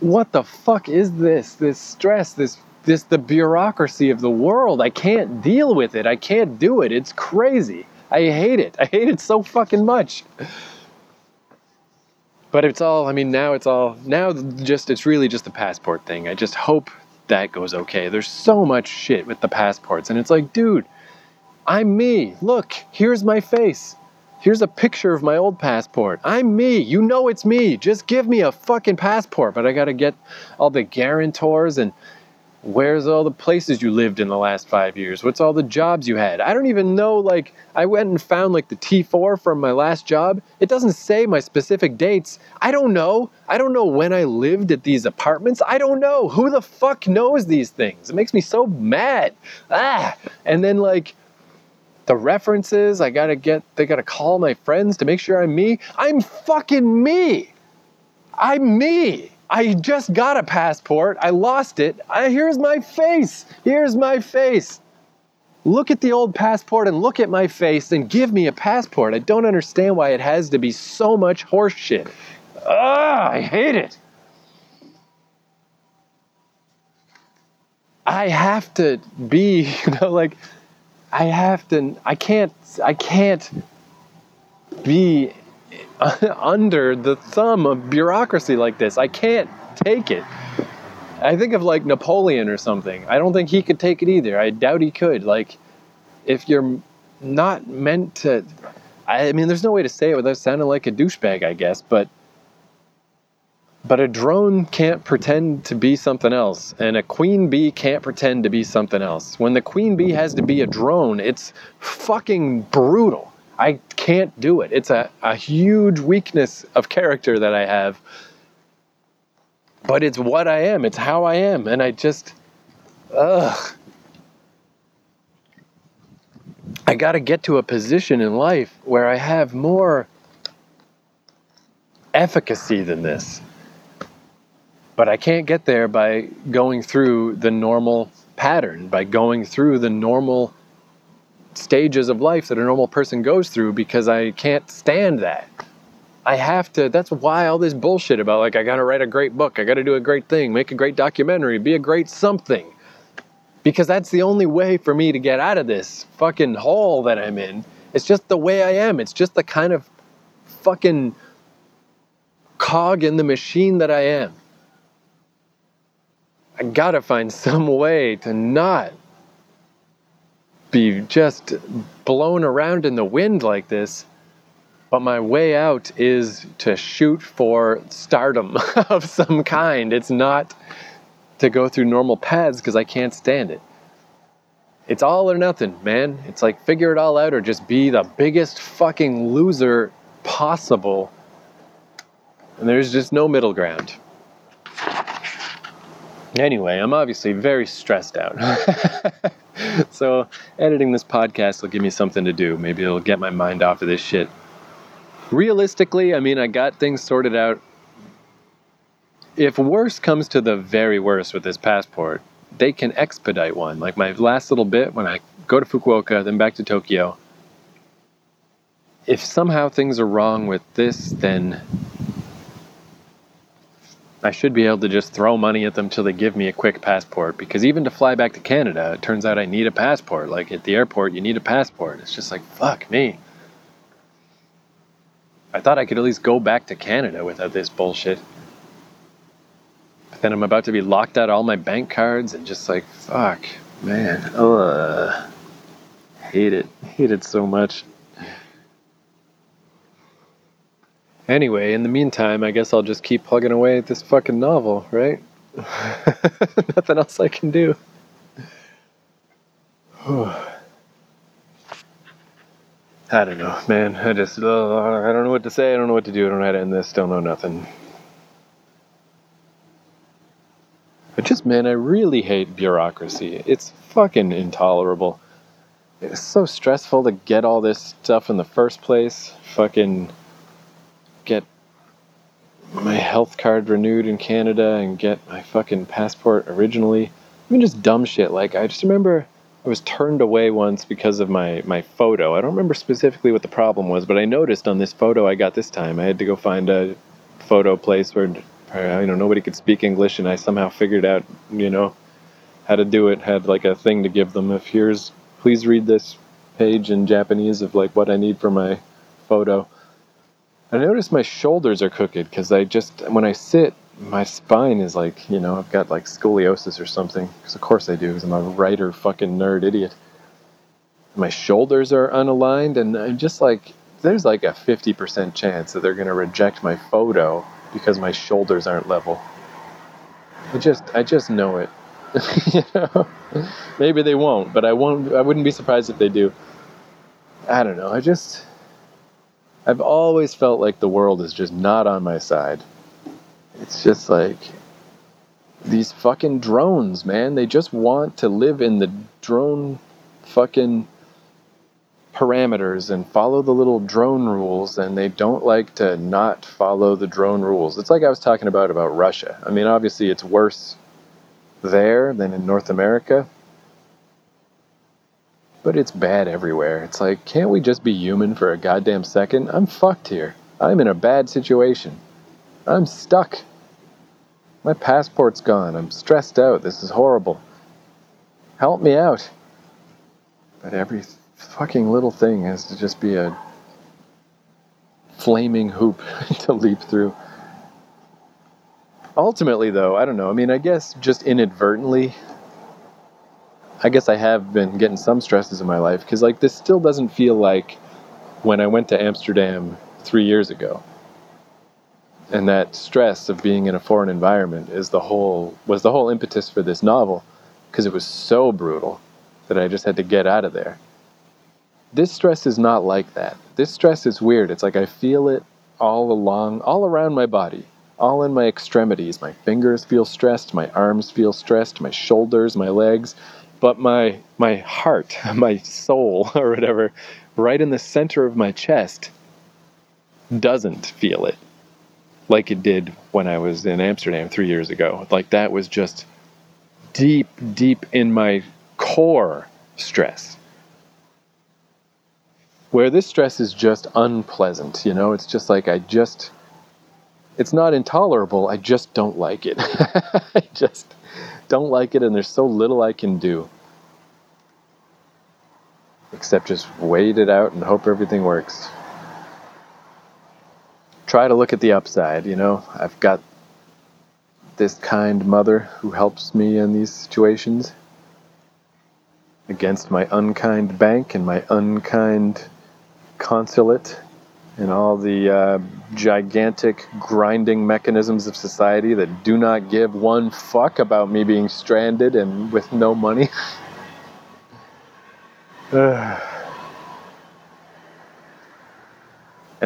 What the fuck is this? This stress, this this the bureaucracy of the world. I can't deal with it. I can't do it. It's crazy. I hate it. I hate it so fucking much. But it's all, I mean, now it's all, now just, it's really just the passport thing. I just hope that goes okay. There's so much shit with the passports, and it's like, dude, I'm me. Look, here's my face. Here's a picture of my old passport. I'm me. You know it's me. Just give me a fucking passport. But I gotta get all the guarantors and Where's all the places you lived in the last five years? What's all the jobs you had? I don't even know. Like, I went and found like the T4 from my last job. It doesn't say my specific dates. I don't know. I don't know when I lived at these apartments. I don't know. Who the fuck knows these things? It makes me so mad. Ah! And then, like, the references, I gotta get, they gotta call my friends to make sure I'm me. I'm fucking me. I'm me. I just got a passport. I lost it. I, here's my face. Here's my face. Look at the old passport and look at my face and give me a passport. I don't understand why it has to be so much horseshit. Ah, I hate it. I have to be, you know, like I have to I can't I can't be under the thumb of bureaucracy like this. I can't take it. I think of like Napoleon or something. I don't think he could take it either. I doubt he could. Like, if you're not meant to, I mean, there's no way to say it without sounding like a douchebag, I guess, but. But a drone can't pretend to be something else, and a queen bee can't pretend to be something else. When the queen bee has to be a drone, it's fucking brutal. I can't do it. It's a, a huge weakness of character that I have. But it's what I am, it's how I am. And I just, ugh. I got to get to a position in life where I have more efficacy than this. But I can't get there by going through the normal pattern, by going through the normal stages of life that a normal person goes through because I can't stand that. I have to, that's why all this bullshit about like, I gotta write a great book, I gotta do a great thing, make a great documentary, be a great something. Because that's the only way for me to get out of this fucking hole that I'm in. It's just the way I am. It's just the kind of fucking cog in the machine that I am. I gotta find some way to not be just blown around in the wind like this. But my way out is to shoot for stardom of some kind. It's not to go through normal paths because I can't stand it. It's all or nothing, man. It's like figure it all out or just be the biggest fucking loser possible. And there's just no middle ground. Anyway, I'm obviously very stressed out. so, editing this podcast will give me something to do. Maybe it'll get my mind off of this shit. Realistically, I mean, I got things sorted out. If worse comes to the very worst with this passport, they can expedite one. Like my last little bit when I go to Fukuoka, then back to Tokyo. If somehow things are wrong with this, then I should be able to just throw money at them till they give me a quick passport. Because even to fly back to Canada, it turns out I need a passport. Like at the airport, you need a passport. It's just like, fuck me. I thought I could at least go back to Canada without this bullshit. But then I'm about to be locked out all my bank cards and just like, fuck, man. Ugh. Hate it. Hate it so much. Anyway, in the meantime, I guess I'll just keep plugging away at this fucking novel, right? Nothing else I can do. I don't know, man. I just, uh, I don't know what to say. I don't know what to do. I don't know how to end this. Don't know nothing. I just, man, I really hate bureaucracy. It's fucking intolerable. It's so stressful to get all this stuff in the first place. Fucking get my health card renewed in Canada and get my fucking passport originally. I mean, just dumb shit. Like, I just remember I was turned away once because of my, my photo. I don't remember specifically what the problem was, but I noticed on this photo I got this time, I had to go find a photo place where, you know, nobody could speak English, and I somehow figured out, you know, how to do it. Had like a thing to give them. If here's, please read this page in Japanese of like what I need for my photo. I notice my shoulders are crooked because I just, when I sit, my spine is like, you know, I've got like scoliosis or something. Because of course I do, because I'm a writer fucking nerd idiot. My shoulders are unaligned, and I'm just like, there's like a 50% chance that they're going to reject my photo because my shoulders aren't level. I just, I just know it. you know, maybe they won't, but I won't. I wouldn't be surprised if they do. I don't know. I just, I've always felt like the world is just not on my side. It's just like these fucking drones, man. They just want to live in the drone fucking parameters and follow the little drone rules and they don't like to not follow the drone rules. It's like I was talking about about Russia. I mean, obviously it's worse there than in North America but it's bad everywhere. It's like, can't we just be human for a goddamn second? I'm fucked here. I'm in a bad situation. I'm stuck. My passport's gone. I'm stressed out. This is horrible. Help me out. But every fucking little thing has to just be a flaming hoop to leap through. Ultimately, though, I don't know. I mean, I guess just inadvertently, I guess I have been getting some stresses in my life because like this still doesn't feel like when I went to Amsterdam three years ago. And that stress of being in a foreign environment is the whole was the whole impetus for this novel because it was so brutal that I just had to get out of there. This stress is not like that. This stress is weird. It's like I feel it all along, all around my body, all in my extremities. My fingers feel stressed, my arms feel stressed, my shoulders, my legs but my my heart, my soul or whatever, right in the center of my chest doesn't feel it like it did when I was in Amsterdam 3 years ago. Like that was just deep deep in my core stress. Where this stress is just unpleasant, you know, it's just like I just, it's not intolerable, I just don't like it. I just don't like it, and there's so little I can do. Except just wait it out and hope everything works. Try to look at the upside, you know. I've got this kind mother who helps me in these situations against my unkind bank and my unkind consulate and all the uh, gigantic grinding mechanisms of society that do not give one fuck about me being stranded and with no money. and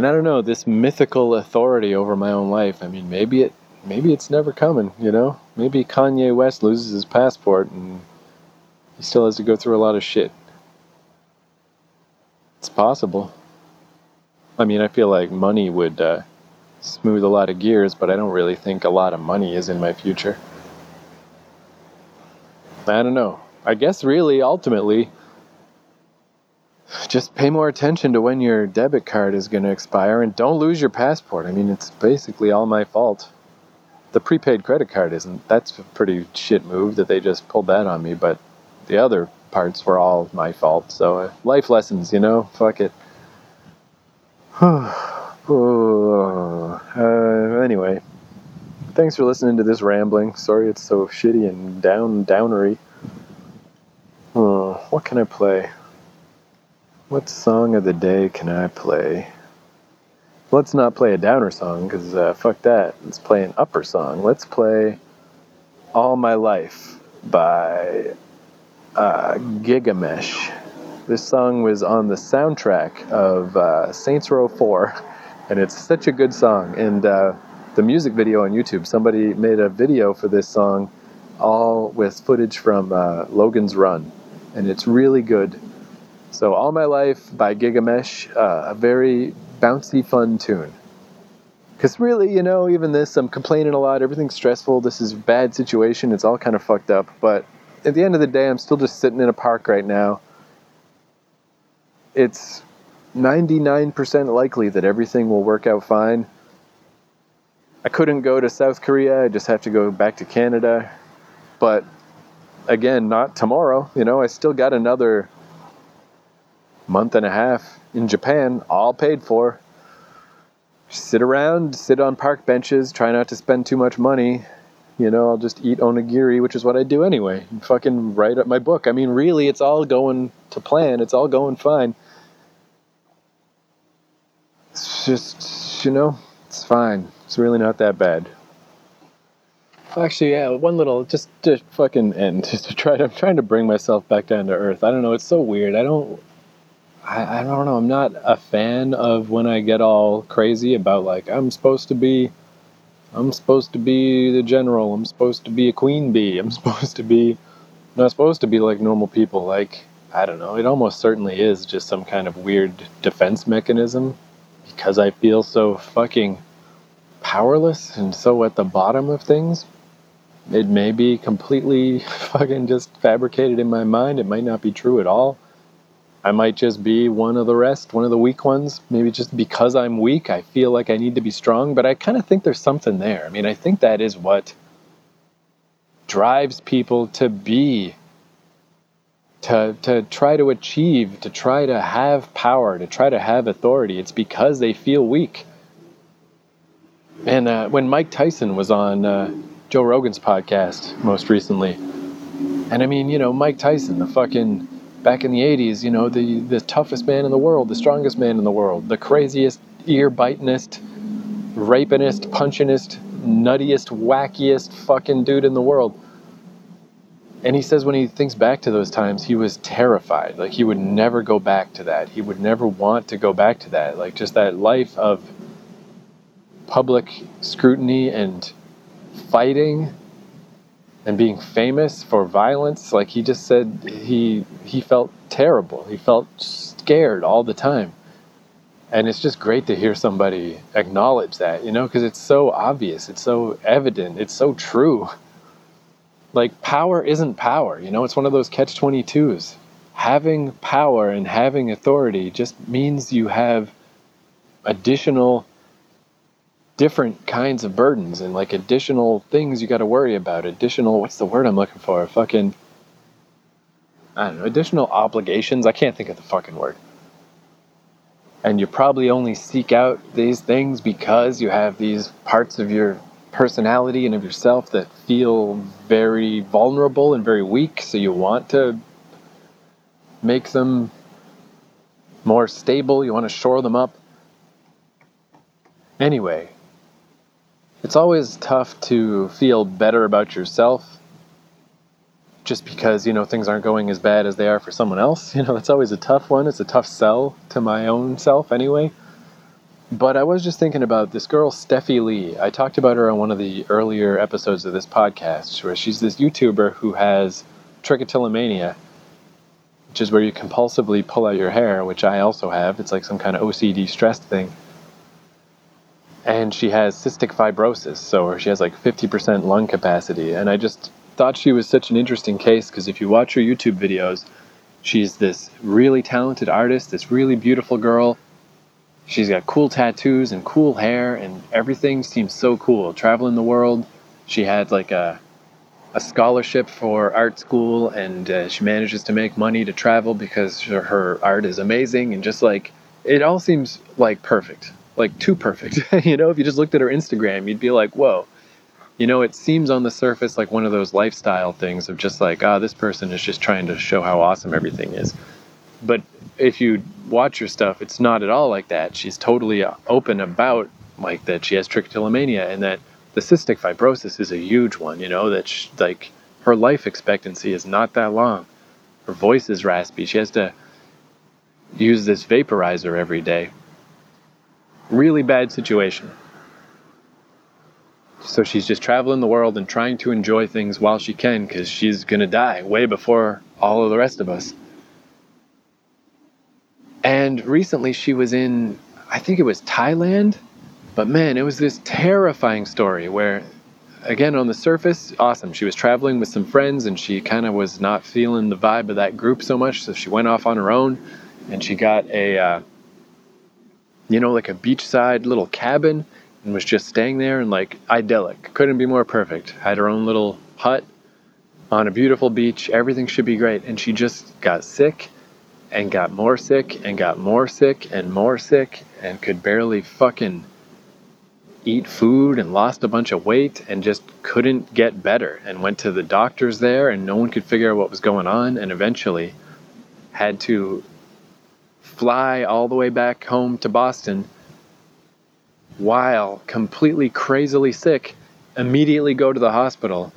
I don't know this mythical authority over my own life. I mean, maybe it, maybe it's never coming. You know, maybe Kanye West loses his passport and he still has to go through a lot of shit. It's possible. I mean, I feel like money would uh, smooth a lot of gears, but I don't really think a lot of money is in my future. I don't know. I guess really, ultimately, just pay more attention to when your debit card is going to expire and don't lose your passport. I mean, it's basically all my fault. The prepaid credit card isn't. That's a pretty shit move that they just pulled that on me, but the other parts were all my fault. So, uh, life lessons, you know? Fuck it. uh, anyway, thanks for listening to this rambling. Sorry it's so shitty and down downery. Oh, what can I play? What song of the day can I play? Let's not play a downer song because uh, fuck that. Let's play an upper song. Let's play All My Life by uh, Gigamesh. This song was on the soundtrack of uh, Saints Row 4, and it's such a good song. And uh, the music video on YouTube, somebody made a video for this song, all with footage from uh, Logan's Run, and it's really good. So, All My Life by Gigamesh, uh, a very bouncy, fun tune. Because really, you know, even this, I'm complaining a lot, everything's stressful, this is a bad situation, it's all kind of fucked up, but at the end of the day, I'm still just sitting in a park right now it's 99% likely that everything will work out fine. I couldn't go to South Korea, I just have to go back to Canada. But again, not tomorrow. You know, I still got another month and a half in Japan, all paid for. Sit around, sit on park benches, try not to spend too much money. You know, I'll just eat onigiri, which is what I do anyway. And fucking write up my book. I mean, really, it's all going to plan. It's all going fine it's just, you know, it's fine. It's really not that bad. Actually, yeah, one little, just to fucking end, just to try to, I'm trying to bring myself back down to earth. I don't know, it's so weird. I don't, I, I don't know, I'm not a fan of when I get all crazy about like, I'm supposed to be, I'm supposed to be the general, I'm supposed to be a queen bee, I'm supposed to be, not supposed to be like normal people. Like, I don't know, it almost certainly is just some kind of weird defense mechanism because I feel so fucking powerless and so at the bottom of things. It may be completely fucking just fabricated in my mind. It might not be true at all. I might just be one of the rest, one of the weak ones. Maybe just because I'm weak, I feel like I need to be strong, but I kind of think there's something there. I mean, I think that is what drives people to be to, to try to achieve, to try to have power, to try to have authority. It's because they feel weak. And uh, when Mike Tyson was on uh, Joe Rogan's podcast most recently, and I mean, you know, Mike Tyson, the fucking back in the 80s, you know, the, the toughest man in the world, the strongest man in the world, the craziest, ear bitingest, rapinest, punchingest, nuttiest, wackiest fucking dude in the world and he says when he thinks back to those times, he was terrified. Like he would never go back to that. He would never want to go back to that. Like just that life of public scrutiny and fighting and being famous for violence. Like he just said he he felt terrible. He felt scared all the time. And it's just great to hear somebody acknowledge that, you know, because it's so obvious, it's so evident, it's so true like power isn't power you know? It's one of those catch 22s having power and having authority just means you have additional different kinds of burdens and like additional things you got to worry about. Additional what's the word i'm looking for? Fucking i don't know additional obligations? I can't think of the fucking word. And you probably only seek out these things because you have these parts of your personality and of yourself that feel very vulnerable and very weak so you want to make them more stable you want to shore them up anyway it's always tough to feel better about yourself just because, you know, things aren't going as bad as they are for someone else. You know, it's always a tough one. It's a tough sell to my own self anyway. But I was just thinking about this girl, Steffi Lee. I talked about her on one of the earlier episodes of this podcast, where she's this YouTuber who has trichotillomania, which is where you compulsively pull out your hair, which I also have. It's like some kind of OCD stress thing and she has cystic fibrosis, so she has like 50% lung capacity. And I just thought she was such an interesting case because if you watch her YouTube videos, she's this really talented artist, this really beautiful girl. She's got cool tattoos and cool hair, and everything seems so cool. Traveling the world, she had like a a scholarship for art school, and uh, she manages to make money to travel because her, art is amazing, and just like it all seems like perfect like too perfect. you know, if you just looked at her Instagram, you'd be like, whoa. You know, it seems on the surface like one of those lifestyle things of just like, ah, oh, this person is just trying to show how awesome everything is. But if you watch her stuff, it's not at all like that. She's totally uh, open about like that she has trichotillomania and that the cystic fibrosis is a huge one, you know, that she, like her life expectancy is not that long. Her voice is raspy. She has to use this vaporizer every day really bad situation. So she's just traveling the world and trying to enjoy things while she can because she's going to die way before all of the rest of us. And recently she was in, I think it was Thailand, but man, it was this terrifying story where, again, on the surface, awesome. She was traveling with some friends and she kind of was not feeling the vibe of that group so much, so she went off on her own and she got a. Uh, you know, like a beachside little cabin and was just staying there and like idyllic. Couldn't be more perfect. Had her own little hut on a beautiful beach. Everything should be great. And she just got sick and got more sick and got more sick and more sick and could barely fucking eat food and lost a bunch of weight and just couldn't get better and went to the doctors there and no one could figure out what was going on and eventually had to fly all the way back home to Boston while completely crazily sick, immediately go to the hospital.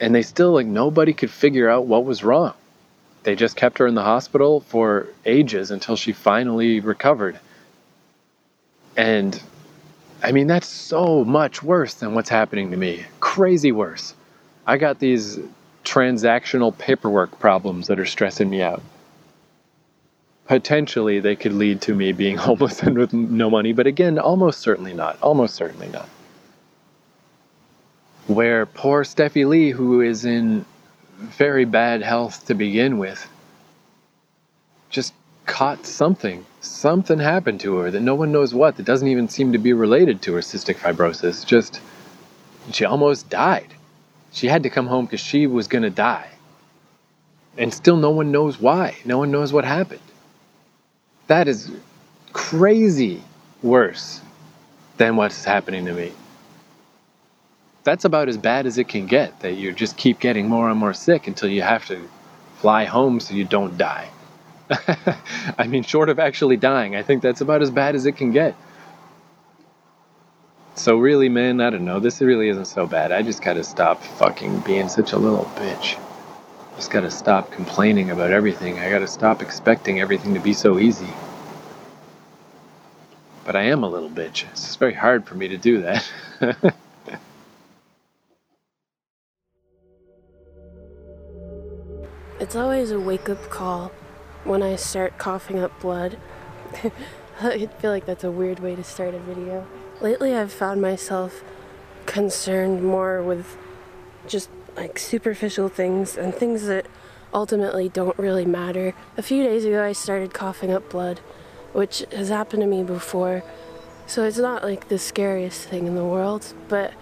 And they still, like, nobody could figure out what was wrong. They just kept her in the hospital for ages until she finally recovered. And I mean, that's so much worse than what's happening to me. Crazy worse. I got these transactional paperwork problems that are stressing me out potentially they could lead to me being homeless and with no money, but again, almost certainly not. Almost certainly not. Where poor Steffi Lee, who is in very bad health to begin with, just caught something. Something happened to her that no one knows what, that doesn't even seem to be related to her cystic fibrosis. Just, she almost died. She had to come home because she was going to die. And still, no one knows why. No one knows what happened. That is crazy worse than what's happening to me. That's about as bad as it can get, that you just keep getting more and more sick until you have to fly home so you don't die. I mean, short of actually dying, I think that's about as bad as it can get. So, really, man, I don't know. This really isn't so bad. I just gotta stop fucking being such a little bitch just gotta stop complaining about everything. I gotta stop expecting everything to be so easy. But I am a little bitch. It's very hard for me to do that. it's always a wake up call when I start coughing up blood. I feel like that's a weird way to start a video. Lately, I've found myself concerned more with just like superficial things and things that ultimately don't really matter. A few days ago, I started coughing up blood, which has happened to me before, so it's not like the scariest thing in the world, but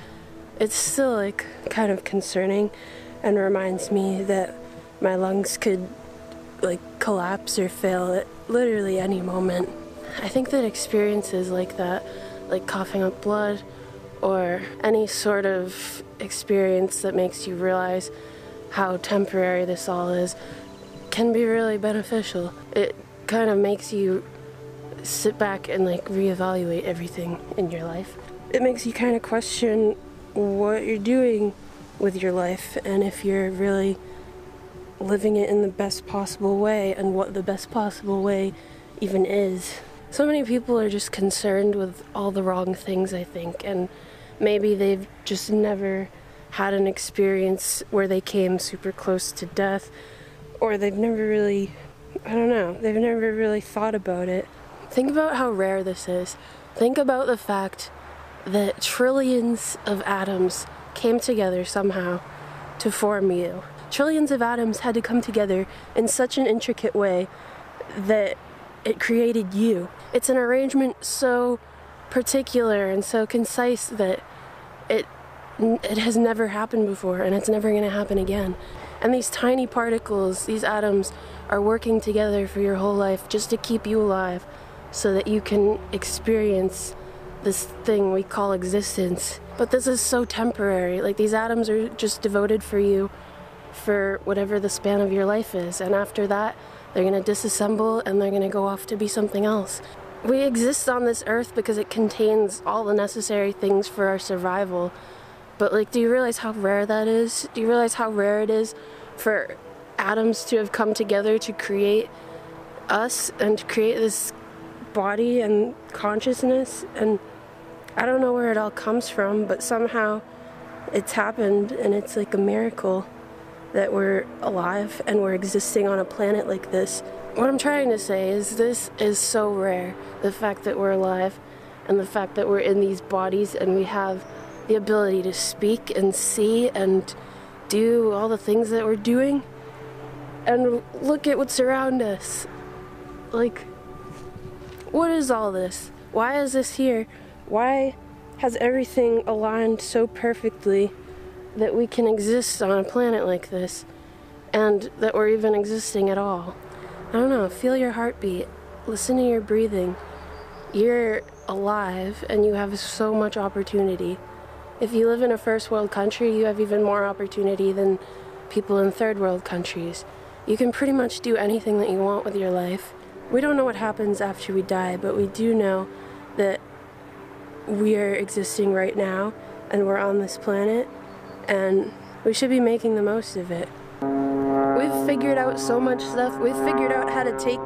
it's still like kind of concerning and reminds me that my lungs could like collapse or fail at literally any moment. I think that experiences like that, like coughing up blood or any sort of experience that makes you realize how temporary this all is, can be really beneficial. It kind of makes you sit back and like reevaluate everything in your life. It makes you kind of question what you're doing with your life and if you're really living it in the best possible way and what the best possible way even is. So many people are just concerned with all the wrong things, I think, and maybe they've just never had an experience where they came super close to death, or they've never really, I don't know, they've never really thought about it. Think about how rare this is. Think about the fact that trillions of atoms came together somehow to form you. Trillions of atoms had to come together in such an intricate way that it created you. It's an arrangement so particular and so concise that it it has never happened before and it's never going to happen again. And these tiny particles, these atoms are working together for your whole life just to keep you alive so that you can experience this thing we call existence. But this is so temporary. Like these atoms are just devoted for you for whatever the span of your life is. And after that, they're going to disassemble and they're going to go off to be something else. We exist on this earth because it contains all the necessary things for our survival. But, like, do you realize how rare that is? Do you realize how rare it is for atoms to have come together to create us and to create this body and consciousness? And I don't know where it all comes from, but somehow it's happened and it's like a miracle that we're alive and we're existing on a planet like this. What I'm trying to say is this is so rare the fact that we're alive and the fact that we're in these bodies and we have the ability to speak and see and do all the things that we're doing. And look at what's around us. Like, what is all this? Why is this here? Why has everything aligned so perfectly? That we can exist on a planet like this and that we're even existing at all. I don't know, feel your heartbeat, listen to your breathing. You're alive and you have so much opportunity. If you live in a first world country, you have even more opportunity than people in third world countries. You can pretty much do anything that you want with your life. We don't know what happens after we die, but we do know that we are existing right now and we're on this planet and we should be making the most of it. We've figured out so much stuff. We've figured out how to take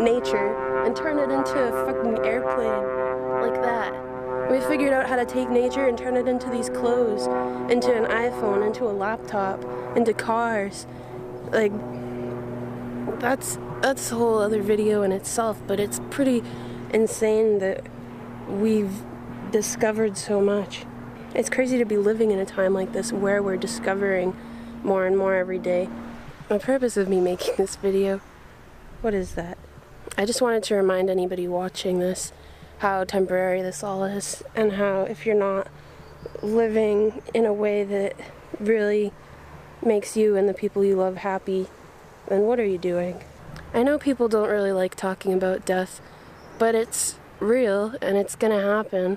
nature and turn it into a fucking airplane like that. We've figured out how to take nature and turn it into these clothes, into an iPhone, into a laptop, into cars. Like that's that's a whole other video in itself, but it's pretty insane that we've discovered so much. It's crazy to be living in a time like this where we're discovering more and more every day. The purpose of me making this video, what is that? I just wanted to remind anybody watching this how temporary this all is and how if you're not living in a way that really makes you and the people you love happy, then what are you doing? I know people don't really like talking about death, but it's real and it's gonna happen.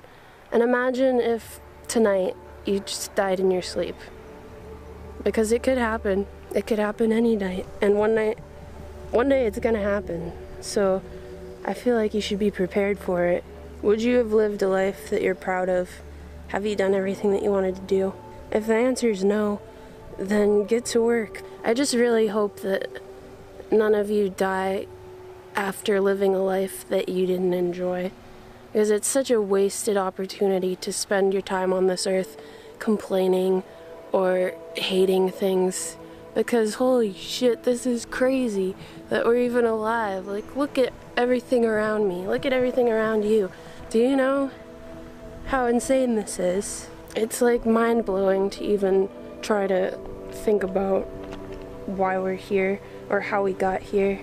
And imagine if tonight you just died in your sleep. Because it could happen. It could happen any night. And one night, one day it's gonna happen. So I feel like you should be prepared for it. Would you have lived a life that you're proud of? Have you done everything that you wanted to do? If the answer is no, then get to work. I just really hope that none of you die after living a life that you didn't enjoy because it's such a wasted opportunity to spend your time on this earth complaining or hating things? Because holy shit this is crazy that we're even alive. Like look at everything around me. Look at everything around you. Do you know how insane this is? It's like mind-blowing to even try to think about why we're here or how we got here.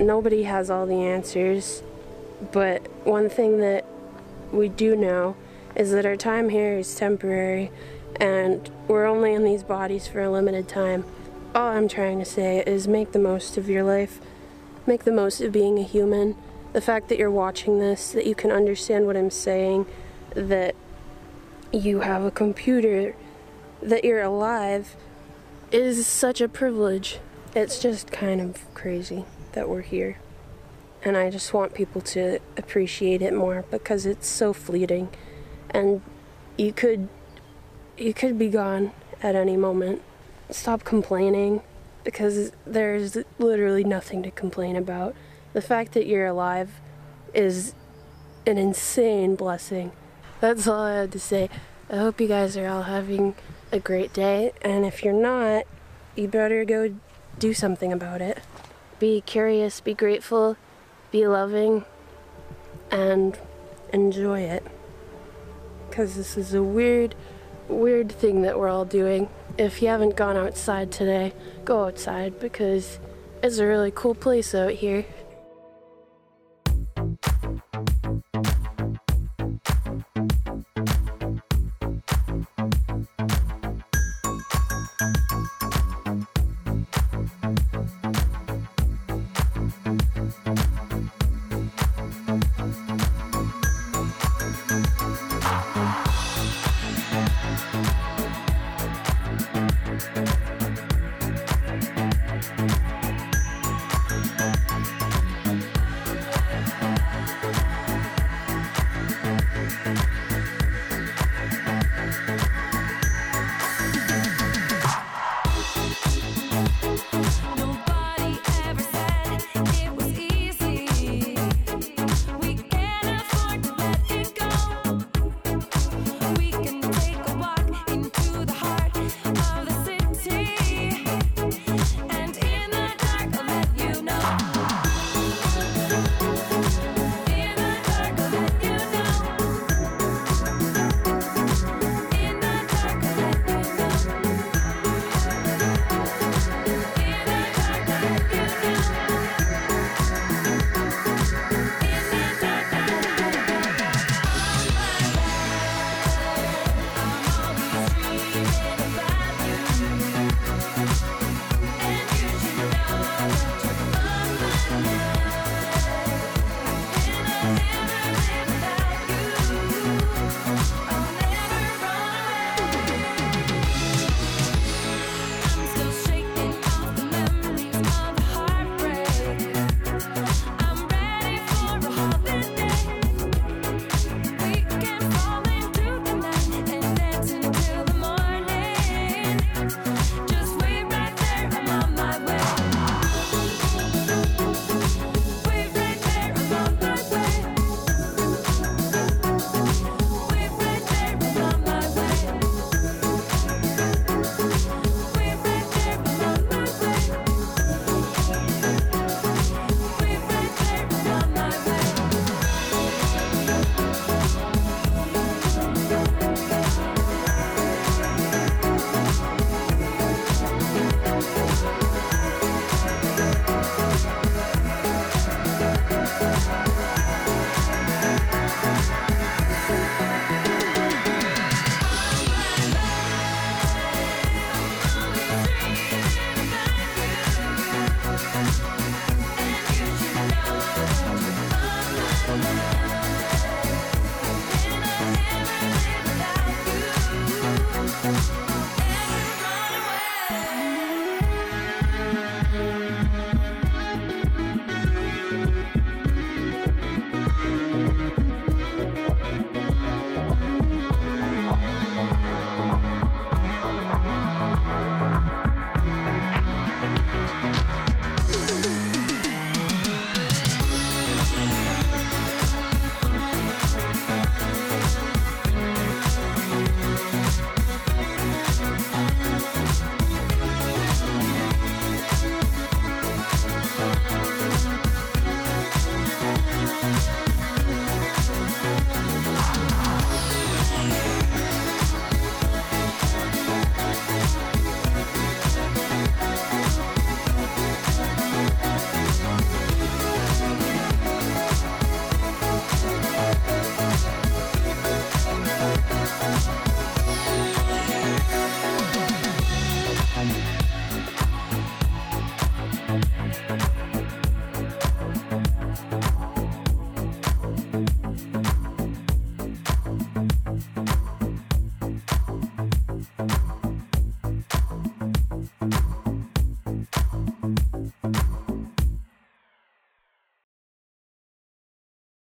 Nobody has all the answers, but one thing that we do know is that our time here is temporary and we're only in these bodies for a limited time. All I'm trying to say is make the most of your life, make the most of being a human. The fact that you're watching this, that you can understand what I'm saying, that you have a computer, that you're alive, is such a privilege. It's just kind of crazy that we're here. And I just want people to appreciate it more because it's so fleeting. And you could you could be gone at any moment. Stop complaining because there's literally nothing to complain about. The fact that you're alive is an insane blessing. That's all I had to say. I hope you guys are all having a great day, and if you're not, you better go do something about it. Be curious, be grateful, be loving, and enjoy it. Because this is a weird, weird thing that we're all doing. If you haven't gone outside today, go outside because it's a really cool place out here.